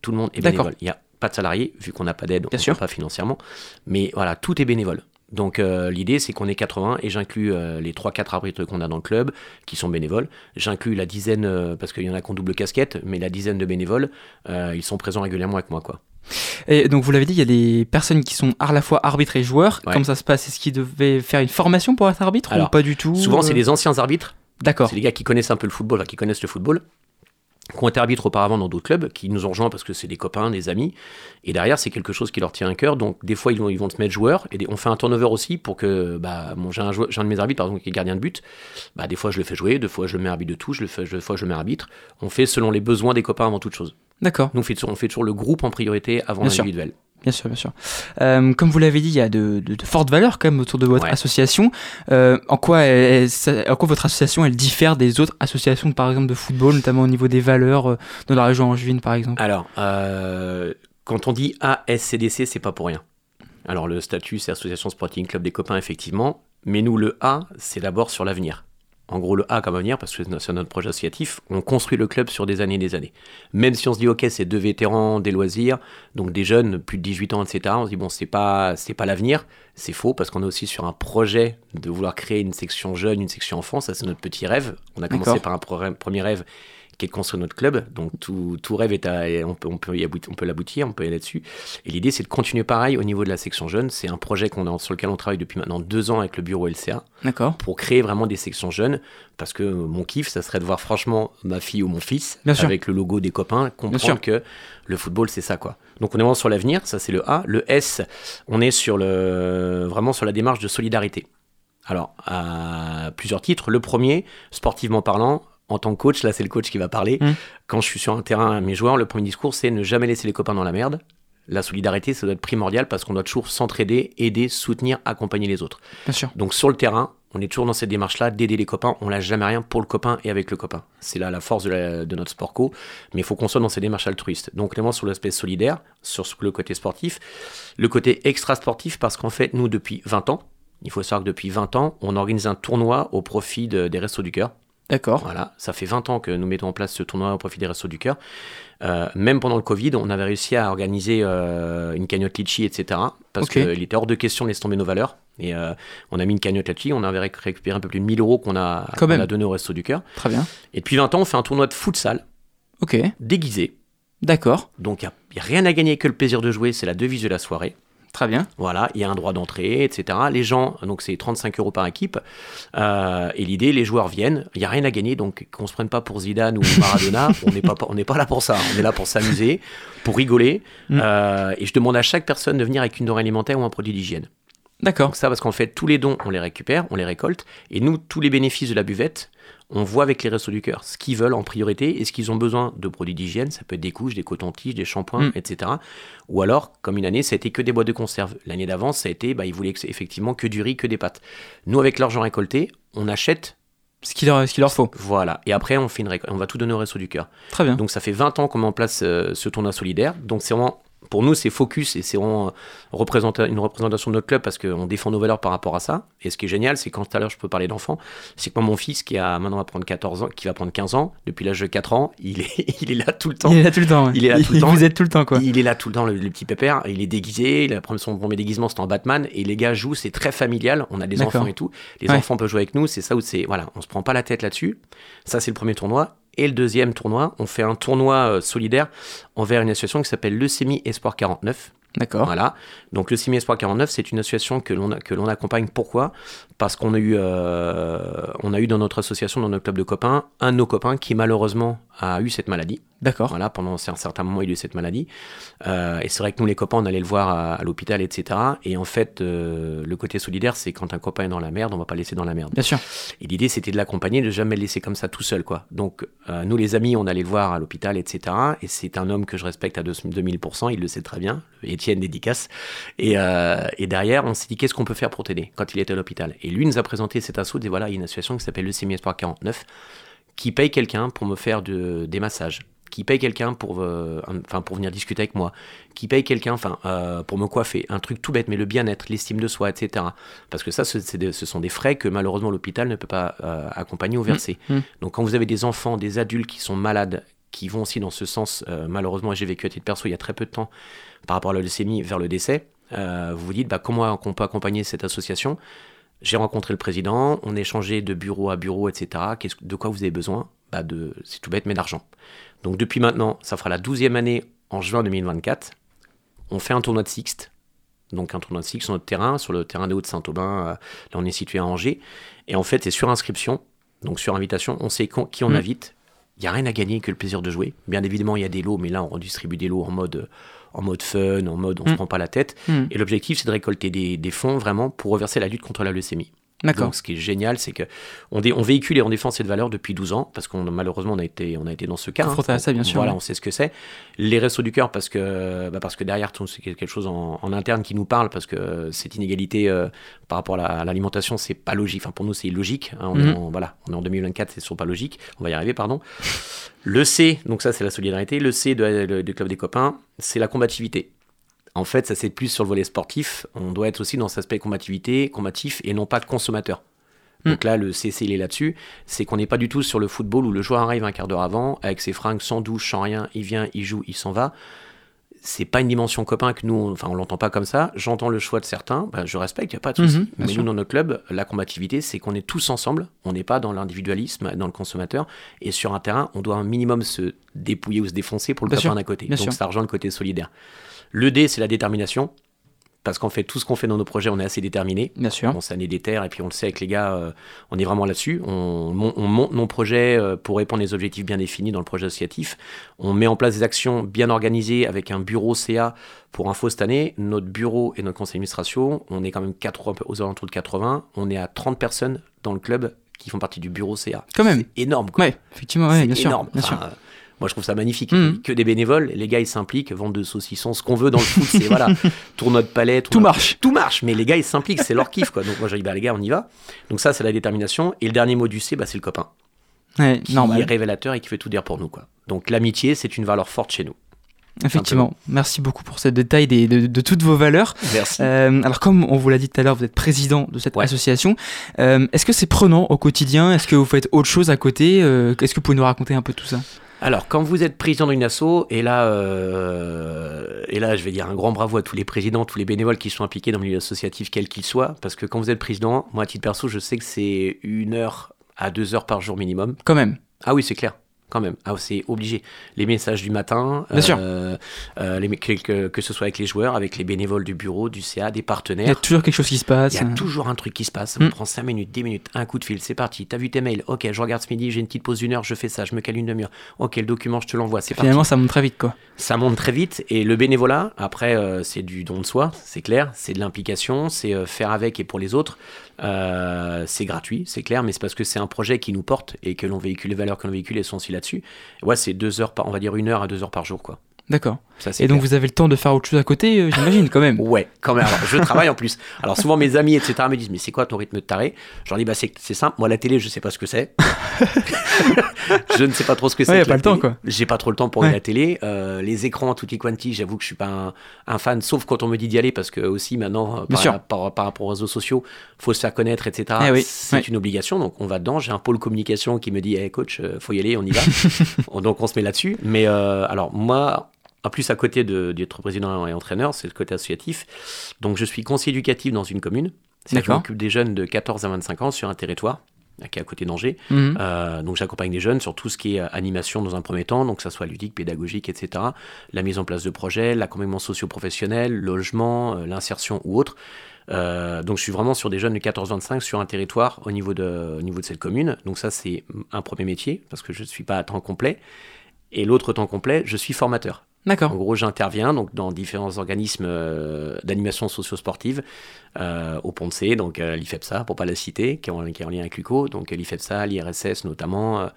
N: Tout le monde est bénévole. Il n'y a pas de salariés, vu qu'on n'a pas d'aide, on
I: sûr.
N: pas financièrement. Mais voilà, tout est bénévole. Donc euh, l'idée c'est qu'on est 80 et j'inclus euh, les 3-4 arbitres qu'on a dans le club qui sont bénévoles. J'inclus la dizaine, euh, parce qu'il y en a qui ont double casquette, mais la dizaine de bénévoles, euh, ils sont présents régulièrement avec moi. quoi.
I: Et donc vous l'avez dit, il y a des personnes qui sont à la fois arbitres et joueurs.
N: Ouais.
I: Comment ça se passe Est-ce qu'ils devaient faire une formation pour être arbitre
N: Alors,
I: ou pas du tout
N: Souvent c'est
I: euh
N: des anciens arbitres.
I: D'accord.
N: C'est des gars qui connaissent un peu le football, enfin, qui connaissent le football, qui ont été arbitres auparavant dans d'autres clubs, qui nous ont rejoints parce que c'est des copains, des amis. Et derrière, c'est quelque chose qui leur tient à cœur. Donc, des fois, ils vont, ils vont se mettre joueurs. Et on fait un turnover aussi pour que. Bah, bon, j'ai, un joueur- un de mes arbitres, par exemple, qui est gardien de but. Bah, des fois, je le fais jouer. Des fois, je le mets arbitre de touche. Des fois, je- des fois, je le mets arbitre. On fait selon les besoins des copains avant toute chose.
I: D'accord.
N: Nous, on fait, toujours, on fait toujours le groupe en priorité avant l'individuel.
I: Bien sûr, bien sûr. Euh, comme vous l'avez dit, il y a de, de- de fortes valeurs quand même autour de votre
N: Ouais.
I: association. Euh, en, quoi elle- en quoi votre association elle diffère des autres associations, par exemple de football, notamment au niveau des valeurs euh, dans la région angevine, par exemple?
N: Alors, euh, quand on dit ASCDC, c'est pas pour rien. Alors, le statut, c'est Association Sporting Club des copains, effectivement. Mais nous, le A, c'est d'abord sur l'avenir. En gros, le A comme avenir, parce que c'est notre projet associatif, on construit le club sur des années et des années. Même si on se dit, ok, c'est deux vétérans, des loisirs, donc des jeunes, plus de 18 ans, etc., on se dit, bon, c'est pas, c'est pas l'avenir. C'est faux, parce qu'on est aussi sur un projet de vouloir créer une section jeune, une section enfant. Ça, c'est notre petit rêve. On a commencé par un premier rêve qui est construire notre club. Donc tout, tout rêve est à, on peut, on peut y aboutir, on peut l'aboutir, on peut aller dessus. Et l'idée, c'est de continuer pareil au niveau de la section jeune. C'est un projet qu'on a, sur lequel on travaille depuis maintenant deux ans avec le bureau LCA
I: D'accord.
N: pour créer vraiment des sections jeunes. Parce que mon kiff, ça serait de voir franchement ma fille ou mon fils
I: Bien sûr.
N: avec le logo des copains, comprendre que le football, c'est ça quoi. Donc on est vraiment sur l'avenir, ça c'est le A. Le S, on est sur le, vraiment sur la démarche de solidarité. Alors, à plusieurs titres. Le premier, sportivement parlant, en tant que coach, là c'est le coach qui va parler.
I: Mm.
N: Quand je suis sur un terrain, mes joueurs, le premier discours c'est ne jamais laisser les copains dans la merde. La solidarité, ça doit être primordial parce qu'on doit toujours s'entraider, aider, soutenir, accompagner les autres.
I: Bien sûr.
N: Donc sur le terrain, on est toujours dans cette démarche-là d'aider les copains. On lâche jamais rien pour le copain et avec le copain. C'est là la force de, la- de notre sport co. Mais il faut qu'on soit dans ces démarches altruistes. Donc vraiment sur l'aspect solidaire, sur le côté sportif, le côté extra-sportif parce qu'en fait, nous, depuis 20 ans, il faut savoir que depuis 20 ans, on organise un tournoi au profit de- des Restos du Cœur.
I: D'accord.
N: Voilà, ça fait 20 ans que nous mettons en place ce tournoi au profit des Restos du Cœur. Euh, même pendant le Covid, on avait réussi à organiser euh, une cagnotte Litchi, etc. Parce qu'il était hors de question de laisser tomber nos valeurs. Et euh, on a mis une cagnotte Litchi, on avait réc- récupéré un peu plus de 1000 euros qu'on a, donné au Restos du Cœur.
I: Très bien.
N: Et depuis 20 ans, on fait un tournoi de futsal
I: Ok.
N: déguisé.
I: D'accord.
N: Donc il n'y a, rien à gagner que le plaisir de jouer, c'est la devise de la soirée.
I: Très bien.
N: Voilà, il y a un droit d'entrée, etc. Les gens, donc c'est 35 euros par équipe. Euh, et l'idée, les joueurs viennent, il n'y a rien à gagner, donc qu'on se prenne pas pour Zidane ou Maradona, [LAUGHS] on n'est pas, on pas là pour ça. On est là pour s'amuser, pour rigoler.
I: Mm.
N: Euh, et je demande à chaque personne de venir avec une denrée alimentaire ou un produit d'hygiène.
I: D'accord.
N: Ça, parce qu'en fait, tous les dons, on les récupère, on les récolte, et nous, tous les bénéfices de la buvette, on voit avec les restos du cœur ce qu'ils veulent en priorité et ce qu'ils ont besoin de produits d'hygiène. Ça peut être des couches, des cotons-tiges, des shampoings,
I: Mm.
N: etc. Ou alors, comme une année, ça a été que des boîtes de conserve. L'année d'avant, ça a été, bah, ils voulaient effectivement que du riz, que des pâtes. Nous, avec l'argent récolté, on achète.
I: Ce qu'il leur, leur faut.
N: Voilà. Et après, on, fait une on va tout donner au resto du cœur.
I: Très bien.
N: Donc ça fait 20 ans qu'on met en place euh, ce tournoi solidaire. Donc c'est vraiment, pour nous, c'est focus et c'est vraiment euh, une représentation de notre club parce qu'on défend nos valeurs par rapport à ça. Et ce qui est génial, c'est quand tout à l'heure je peux parler d'enfants, c'est que moi, mon fils qui a maintenant va prendre 14 ans, qui va prendre 15 ans, depuis l'âge de 4 ans, il est, [LAUGHS] il est là tout le temps.
I: Il est là tout le temps. ouais.
N: Il est là tout le temps.
I: Vous êtes tout le temps, quoi.
N: Il est là tout le temps, le, le petit pépère. Il est déguisé. Il a son premier déguisement, c'était en Batman. Et les gars jouent, c'est très familial. On a des enfants et tout. Les
I: Ouais.
N: enfants peuvent jouer avec nous. C'est ça où c'est. Voilà, on se prend pas la tête là-dessus. Ça, c'est le premier tournoi. Et le deuxième tournoi, on fait un tournoi euh, solidaire envers une association qui s'appelle Leucémie Espoir 49.
I: D'accord.
N: Voilà. Donc le CIMI Espoir 49, c'est une association que l'on a- que l'on accompagne. Pourquoi? Parce qu'on a eu euh, on a eu dans notre association, dans notre club de copains, un de nos copains qui malheureusement a eu cette maladie.
I: D'accord.
N: Voilà, pendant un certain moment, il a eu cette maladie. Euh, et c'est vrai que nous, les copains, on allait le voir à, à l'hôpital, etc. Et en fait, euh, le côté solidaire, c'est quand un copain est dans la merde, on va pas le laisser dans la merde.
I: Bien sûr.
N: Et l'idée, c'était de l'accompagner, de jamais le laisser comme ça tout seul, quoi. Donc, euh, nous, les amis, on allait le voir à l'hôpital, etc. Et c'est un homme que je respecte à deux- 2000%, il le sait très bien, Étienne dédicace. Et, et derrière, on s'est dit, qu'est-ce qu'on peut faire pour t'aider quand il était à l'hôpital? Et lui nous a présenté cet assaut, et voilà, il y a une association qui s'appelle le Leucémie Espoir 49, qui paye quelqu'un pour me faire de, des massages qui paye quelqu'un pour, euh, pour venir discuter avec moi, qui paye quelqu'un enfin, euh, pour me coiffer, un truc tout bête, mais le bien-être, l'estime de soi, etc. Parce que ça, ce, sont des frais que malheureusement l'hôpital ne peut pas euh, accompagner ou verser.
I: Mmh.
N: Donc quand vous avez des enfants, des adultes qui sont malades, qui vont aussi dans ce sens, malheureusement, j'ai vécu à titre perso il y a très peu de temps par rapport à la leucémie vers le décès. vous vous dites bah, comment on peut accompagner cette association? J'ai rencontré le président, on a échangé de bureau à bureau, etc. De quoi vous avez besoin? Bah de, C'est tout bête, mais d'argent. Donc depuis maintenant, ça fera la 12e année en juin 2024. On fait un tournoi de Sixte. Donc un tournoi de Sixte sur notre terrain, sur le terrain des Hauts-de-Saint-Aubin. euh, Là, on est situé à Angers. Et en fait, c'est sur inscription, donc sur invitation. On sait qui on
I: Mm.
N: invite. Il n'y a rien à gagner que le plaisir de jouer. Bien évidemment, il y a des lots, mais là, on redistribue des lots en mode, euh, en mode fun, en mode on se
I: Mm.
N: prend pas la tête.
I: Mm.
N: Et l'objectif, c'est de récolter des, des fonds vraiment pour reverser la lutte contre la leucémie.
I: D'accord.
N: Donc, ce qui est génial, c'est que on, véhicule et on défend cette valeur depuis 12 ans, parce qu'on malheureusement on a été, on a été dans ce cas.
I: Confronté à ça, bien sûr,
N: Voilà,
I: ouais.
N: on sait ce que c'est. Les restos du cœur, parce que, bah, parce que derrière, c'est quelque chose en, en interne qui nous parle, parce que cette inégalité euh, par rapport à la- l'alimentation, c'est pas logique. Enfin, pour nous, c'est illogique. hein. on, est
I: Mhm.
N: en, voilà, on est en 2024, c'est toujours pas logique. On va y arriver, pardon. Le C, donc ça, c'est la solidarité. Le C de, du club des copains, c'est la combativité. En fait, ça c'est plus sur le volet sportif. On doit être aussi dans cet aspect combativité, combatif et non pas consommateur. Donc là, le CC, il est là-dessus. C'est qu'on n'est pas du tout sur le football où le joueur arrive un quart d'heure avant, avec ses fringues, sans douche, sans rien, il vient, il joue, il s'en va. C'est pas une dimension copain que nous, on- enfin, on l'entend pas comme ça. J'entends le choix de certains, bah, je respecte, il n'y a pas de souci.
I: Mhm,
N: Mais
I: sûr.
N: nous, dans notre club, la combativité, c'est qu'on est tous ensemble. On n'est pas dans l'individualisme, dans le consommateur. Et sur un terrain, on doit un minimum se dépouiller ou se défoncer pour le
I: Bien
N: copain d'un côté.
I: bien
N: Donc
I: sûr.
N: ça rejoint le côté solidaire. Le D, c'est la détermination. Parce qu'en fait, tout ce qu'on fait dans nos projets, on est assez déterminé.
I: Bien sûr.
N: On s'en est des terres, et puis on le sait avec les gars, euh, on est vraiment là-dessus. On, mon- on monte nos projets euh, pour répondre à des objectifs bien définis dans le projet associatif. On met en place des actions bien organisées avec un bureau CA pour info cette année. Notre bureau et notre conseil d'administration, on est quand même 80, aux alentours de 80. On est à 30 personnes dans le club qui font partie du bureau CA.
I: Quand même.
N: Énorme. Quoi.
I: Ouais, effectivement, ouais, bien sûr.
N: énorme.
I: Bien
N: Enfin,
I: sûr.
N: euh, moi, je trouve ça magnifique.
I: Mhm.
N: Que des bénévoles, les gars, ils s'impliquent, vendent de saucissons, ce qu'on veut dans le foot, c'est voilà, tournoi de palais,
I: Tout marche.
N: Tout marche, mais les gars, ils s'impliquent, c'est leur kiff, quoi. Donc, moi, je dis, bah, les gars, on y va. Donc, ça, c'est la détermination. Et le dernier mot du C, bah, c'est le copain.
I: Ouais,
N: Qui
I: normal.
N: est révélateur et qui fait tout dire pour nous, quoi. Donc, l'amitié, c'est une valeur forte chez nous.
I: Effectivement. Merci beaucoup pour ce détail de toutes vos valeurs.
N: Merci.
I: Euh, alors, comme on vous l'a dit tout à l'heure, vous êtes président de cette association. Euh, Est-ce que c'est prenant au quotidien? Est-ce que vous faites autre chose à côté? Euh, Est-ce que vous pouvez nous raconter un peu tout ça?
N: Alors, quand vous êtes président d'une asso, et là, euh, et là, je vais dire un grand bravo à tous les présidents, tous les bénévoles qui sont impliqués dans le milieu associatif, quel qu'il soit, parce que quand vous êtes président, moi, à titre perso, je sais que c'est une heure à deux heures par jour minimum.
I: Quand même.
N: Ah oui, c'est clair. Quand même, ah, c'est obligé. Les messages du matin,
I: Bien sûr.
N: euh, euh, les, que, que- ce soit avec les joueurs, avec les bénévoles du bureau, du CA, des partenaires.
I: Il y a toujours quelque chose qui se passe.
N: Il y a toujours un truc qui se passe. Ça
I: Mm.
N: prend 5 minutes, 10 minutes, un coup de fil, c'est parti. T'as vu tes mails? Ok, je regarde ce midi, j'ai une petite pause d'une heure, je fais ça, je me cale une demi-heure. Ok, le document, je te l'envoie, c'est parti.
I: Finalement, ça monte très vite, quoi.
N: Ça monte très vite et le bénévolat, après, euh, c'est du don de soi, c'est clair, c'est de l'implication, c'est faire avec et pour les autres. Euh, c'est gratuit, c'est clair, mais c'est parce que c'est un projet qui nous porte et que l'on véhicule, les valeurs que l'on véhicule, elles sont aussi là-dessus. Ouais, c'est deux heures par, on va dire une heure à deux heures par jour, quoi.
I: D'accord.
N: Ça,
I: Et donc,
N: clair.
I: vous avez le temps de faire autre chose à côté, euh, j'imagine, quand même. [LAUGHS]
N: Ouais, quand même. Alors, je travaille en plus. Alors, souvent, mes amis, etc., me disent Mais c'est quoi ton rythme de taré? Je leur dis Bah, c'est simple. Moi, la télé, je sais pas ce que c'est. [LAUGHS] je ne sais pas trop ce que c'est.
I: Ouais, pas le temps, quoi.
N: J'ai pas trop le temps pour
I: Ouais.
N: regarder la télé. Euh, les écrans, tutti quanti, j'avoue que je suis pas un, un fan, sauf quand on me dit d'y aller, parce que aussi maintenant, euh, par,
I: sûr.
N: par- par rapport aux réseaux sociaux, faut se faire connaître, etc.
I: Eh oui,
N: C'est
I: ouais.
N: une obligation, donc on va dedans. J'ai un pôle communication qui me dit Hey, coach, euh, faut y aller, on y va. [LAUGHS] donc on se met là-dessus. Mais euh, alors, moi. En plus, à côté de- d'être président et entraîneur, c'est le côté associatif. Donc, je suis conseiller éducatif dans une commune. C'est-à-dire que Je m'occupe des jeunes de 14 à 25 ans sur un territoire euh, qui est à côté d'Angers.
I: Mhm.
N: Euh, donc, j'accompagne les jeunes sur tout ce qui est euh, animation dans un premier temps, donc que ça soit ludique, pédagogique, etc. La mise en place de projets, l'accompagnement socio-professionnel, logement, euh, l'insertion ou autre. Euh, donc je suis vraiment sur des jeunes de 14-25 sur un territoire au niveau, de, au niveau de cette commune. Donc ça c'est un premier métier parce que je ne suis pas à temps complet. Et l'autre temps complet, je suis formateur.
I: D'accord.
N: En gros, j'interviens donc dans différents organismes euh, d'animation socio-sportive euh, au C, donc euh, l'IFEPSA pour pas la citer, qui est en, qui est en lien avec l'UCO, donc l'IFEPSA, l'IRSS notamment. euh,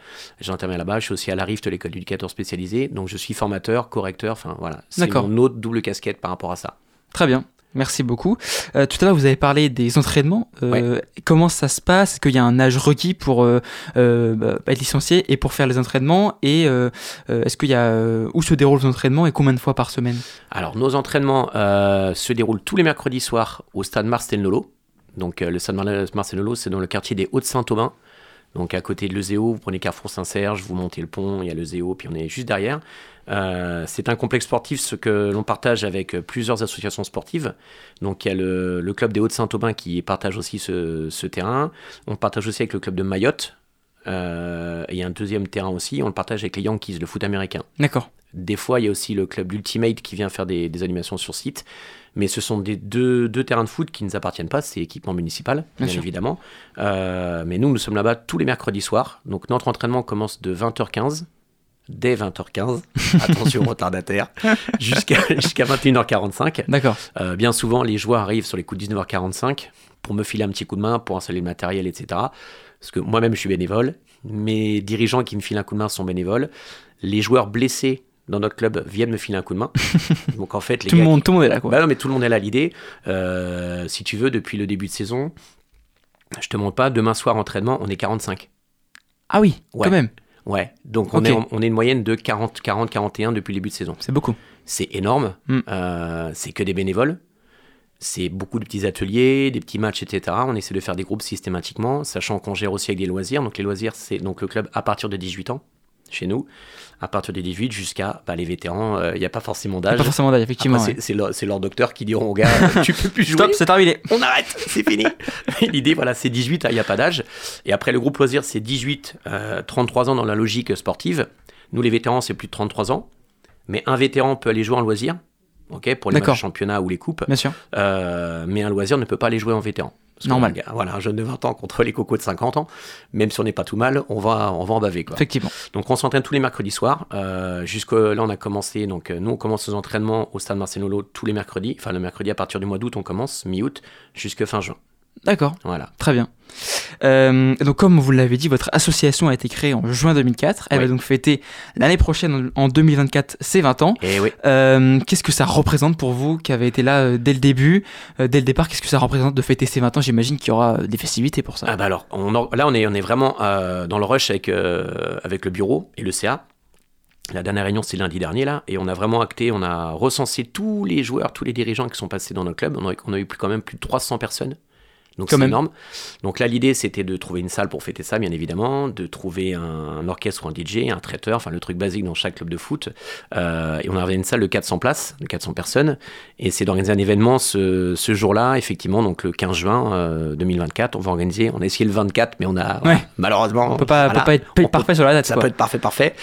N: j'interviens là-bas. Je suis aussi à la RIFT, l'école d'éducateurs spécialisés. Donc je suis formateur, correcteur. Enfin voilà, c'est mon autre double casquette par rapport à ça.
I: Très bien. Merci beaucoup. Euh, tout à l'heure, vous avez parlé des entraînements. Euh, Comment ça se passe? Est-ce qu'il y a un âge requis pour euh, bah, être licencié et pour faire les entraînements? Et est-ce qu'il y a où se déroulent les entraînements et combien de fois par semaine?
N: Alors, nos entraînements se déroulent tous les mercredis soirs au stade Marcel Nolo. Donc, le stade Mar- Marcel Nolo, c'est dans le quartier des Hauts-de-Saint-Aubin. Donc à côté de l'Euseo, vous prenez Carrefour Saint-Serge, vous montez le pont, il y a l'Euseo, puis on est juste derrière. Euh, c'est un complexe sportif ce que l'on partage avec plusieurs associations sportives. Donc il y a le, club des Hauts-de-Saint-Aubin qui partage aussi ce terrain. On partage aussi avec le club de Mayotte. Euh, et il y a un deuxième terrain aussi, on le partage avec les Yankees, le foot américain.
I: D'accord.
N: Des fois, il y a aussi le club Ultimate qui vient faire des, des animations sur site. Mais ce sont des deux, deux terrains de foot qui ne nous appartiennent pas, c'est équipement municipal, bien, évidemment. Euh, mais nous, nous sommes là-bas tous les mercredis soirs. Donc notre entraînement commence de 20h15, dès 20h15, [LAUGHS] attention retardataire, jusqu'à jusqu'à 21h45.
I: D'accord.
N: Euh, bien souvent, les joueurs arrivent sur les coups de 19h45 pour me filer un petit coup de main, pour installer le matériel, etc. Parce que moi-même, je suis bénévole. Mes dirigeants qui me filent un coup de main sont bénévoles. Les joueurs blessés dans notre club viennent me filer un coup de main. [LAUGHS] Donc en fait, les
I: Tout le monde-
N: qui-
I: tout le monde est là, quoi.
N: Bah non, mais tout le monde est là. L'idée, euh, si tu veux, depuis le début de saison, je te montre pas. Demain soir entraînement, on est 45.
I: Ah oui,
N: Ouais.
I: quand même.
N: Ouais. Donc on est on est une moyenne de 40, 40, 41 depuis le début de saison.
I: C'est beaucoup.
N: C'est énorme.
I: Mm.
N: Euh, c'est que des bénévoles. C'est beaucoup de petits ateliers, des petits matchs, etc. On essaie de faire des groupes systématiquement, sachant qu'on gère aussi avec des loisirs. Donc les loisirs, c'est donc le club à partir de 18 ans chez nous, à partir de 18 jusqu'à bah, les vétérans. Il n'y a pas forcément d'âge.
I: Pas forcément d'âge, effectivement. Ouais.
N: c'est- leur, docteur qui diront au gars, [LAUGHS] tu peux plus jouer.
I: Stop, c'est terminé.
N: On arrête, c'est fini. L'idée, voilà, c'est 18, il n'y a pas d'âge. Et après, le groupe loisir, c'est 18, euh, 33 ans dans la logique sportive. Nous, les vétérans, c'est plus de 33 ans. Mais un vétéran peut aller jouer en loisir, ok, pour les matchs championnats ou les coupes.
I: Bien sûr.
N: Euh, mais un loisir ne peut pas aller jouer en vétéran.
I: Normal.
N: un gars- Voilà, un jeune de 20 ans contre les cocos de 50 ans, même si on n'est pas tout mal, on va, on va en baver. Quoi.
I: Effectivement.
N: Donc on s'entraîne tous les mercredis soirs. Euh, jusque là, on a commencé. Donc euh, nous, on commence nos entraînements au stade Marcelolo tous les mercredis. Enfin, le mercredi à partir du mois d'août, on commence mi-août jusque fin juin.
I: D'accord.
N: Voilà.
I: Très bien. Euh, donc, comme vous l'avez dit, votre association a été créée en juin 2004. Elle
N: Oui.
I: va donc fêter l'année prochaine, en 2024, ses 20 ans.
N: Et oui.
I: Euh, qu'est-ce que ça représente pour vous qui avez été là euh, dès le début, dès le départ Qu'est-ce que ça représente de fêter ses 20 ans? J'imagine qu'il y aura des festivités pour ça.
N: Ah bah alors, on en- là on est, on est vraiment euh, dans le rush avec, avec le bureau et le CA. La dernière réunion c'est lundi dernier là, et on a vraiment acté, on a recensé tous les joueurs, tous les dirigeants qui sont passés dans notre club. On a, on a eu plus, quand même plus de 300 personnes. Donc c'est énorme. Donc là l'idée c'était de trouver une salle pour fêter ça bien évidemment, de trouver un, un orchestre ou un DJ, un traiteur, enfin le truc basique dans chaque club de foot. Euh, et on a organisé une salle de 400 places, de 400 personnes. Et c'est d'organiser un événement ce, ce jour-là, effectivement, donc le 15 juin euh, 2024. On va organiser, on a essayé le 24, mais on a
I: Ouais.
N: malheureusement.
I: On peut pas,
N: voilà,
I: peut pas être
N: peut-
I: parfait sur la date.
N: ça
I: quoi.
N: peut être parfait, parfait.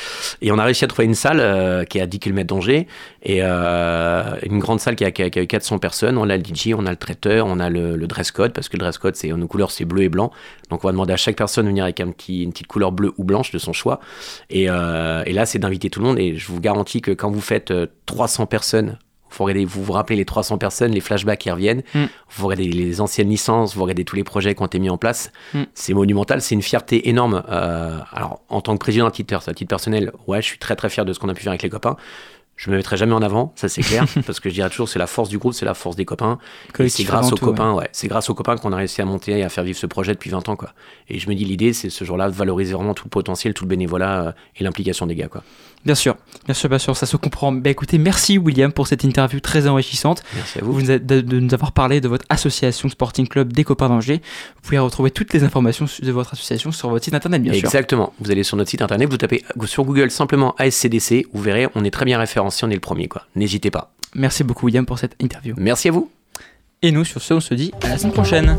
N: Et on a réussi à trouver une salle euh, qui est à 10 km d'Angers et euh, une grande salle qui a, qui a- qui a 400 personnes. On a le DJ, on a le traiteur, on a le, le dress code parce que dress code, c'est nos couleurs, c'est bleu et blanc. Donc on va demander à chaque personne de venir avec un petit, une petite couleur bleue ou blanche de son choix. Et, euh, et là, c'est d'inviter tout le monde. Et je vous garantis que quand vous faites euh, 300 personnes vous regardez, vous vous rappelez les 300 personnes, les flashbacks qui reviennent,
I: Mm.
N: vous regardez les anciennes licences, vous regardez tous les projets qui ont été mis en place.
I: Mm.
N: C'est monumental, c'est une fierté énorme. Euh, alors, en tant que président à titre, à titre personnel, ouais, je suis très très fier de ce qu'on a pu faire avec les copains. Je me mettrai jamais en avant, ça c'est clair, [LAUGHS] parce que je dirais toujours c'est la force du groupe, c'est la force des copains. Et c'est grâce aux
I: tout,
N: copains, ouais. C'est grâce aux copains qu'on a réussi à monter et à faire vivre ce projet depuis 20 ans, quoi. Et je me dis l'idée, c'est ce jour-là de valoriser vraiment tout le potentiel, tout le bénévolat euh, et l'implication des gars, quoi.
I: Bien sûr, bien sûr, bien sûr, ça se comprend. Bah écoutez, merci William pour cette interview très enrichissante.
N: Merci à vous.
I: De, de nous avoir parlé de votre association Sporting Club des copains d'Angers. Vous pouvez retrouver toutes les informations de votre association sur votre site internet, bien sûr.
N: Exactement. Vous allez sur notre site internet, vous tapez sur Google simplement ASCDC, vous verrez, on est très bien référencé, on est le premier, quoi. N'hésitez pas.
I: Merci beaucoup William pour cette interview.
N: Merci à vous.
I: Et nous, sur ce, on se dit à la semaine prochaine.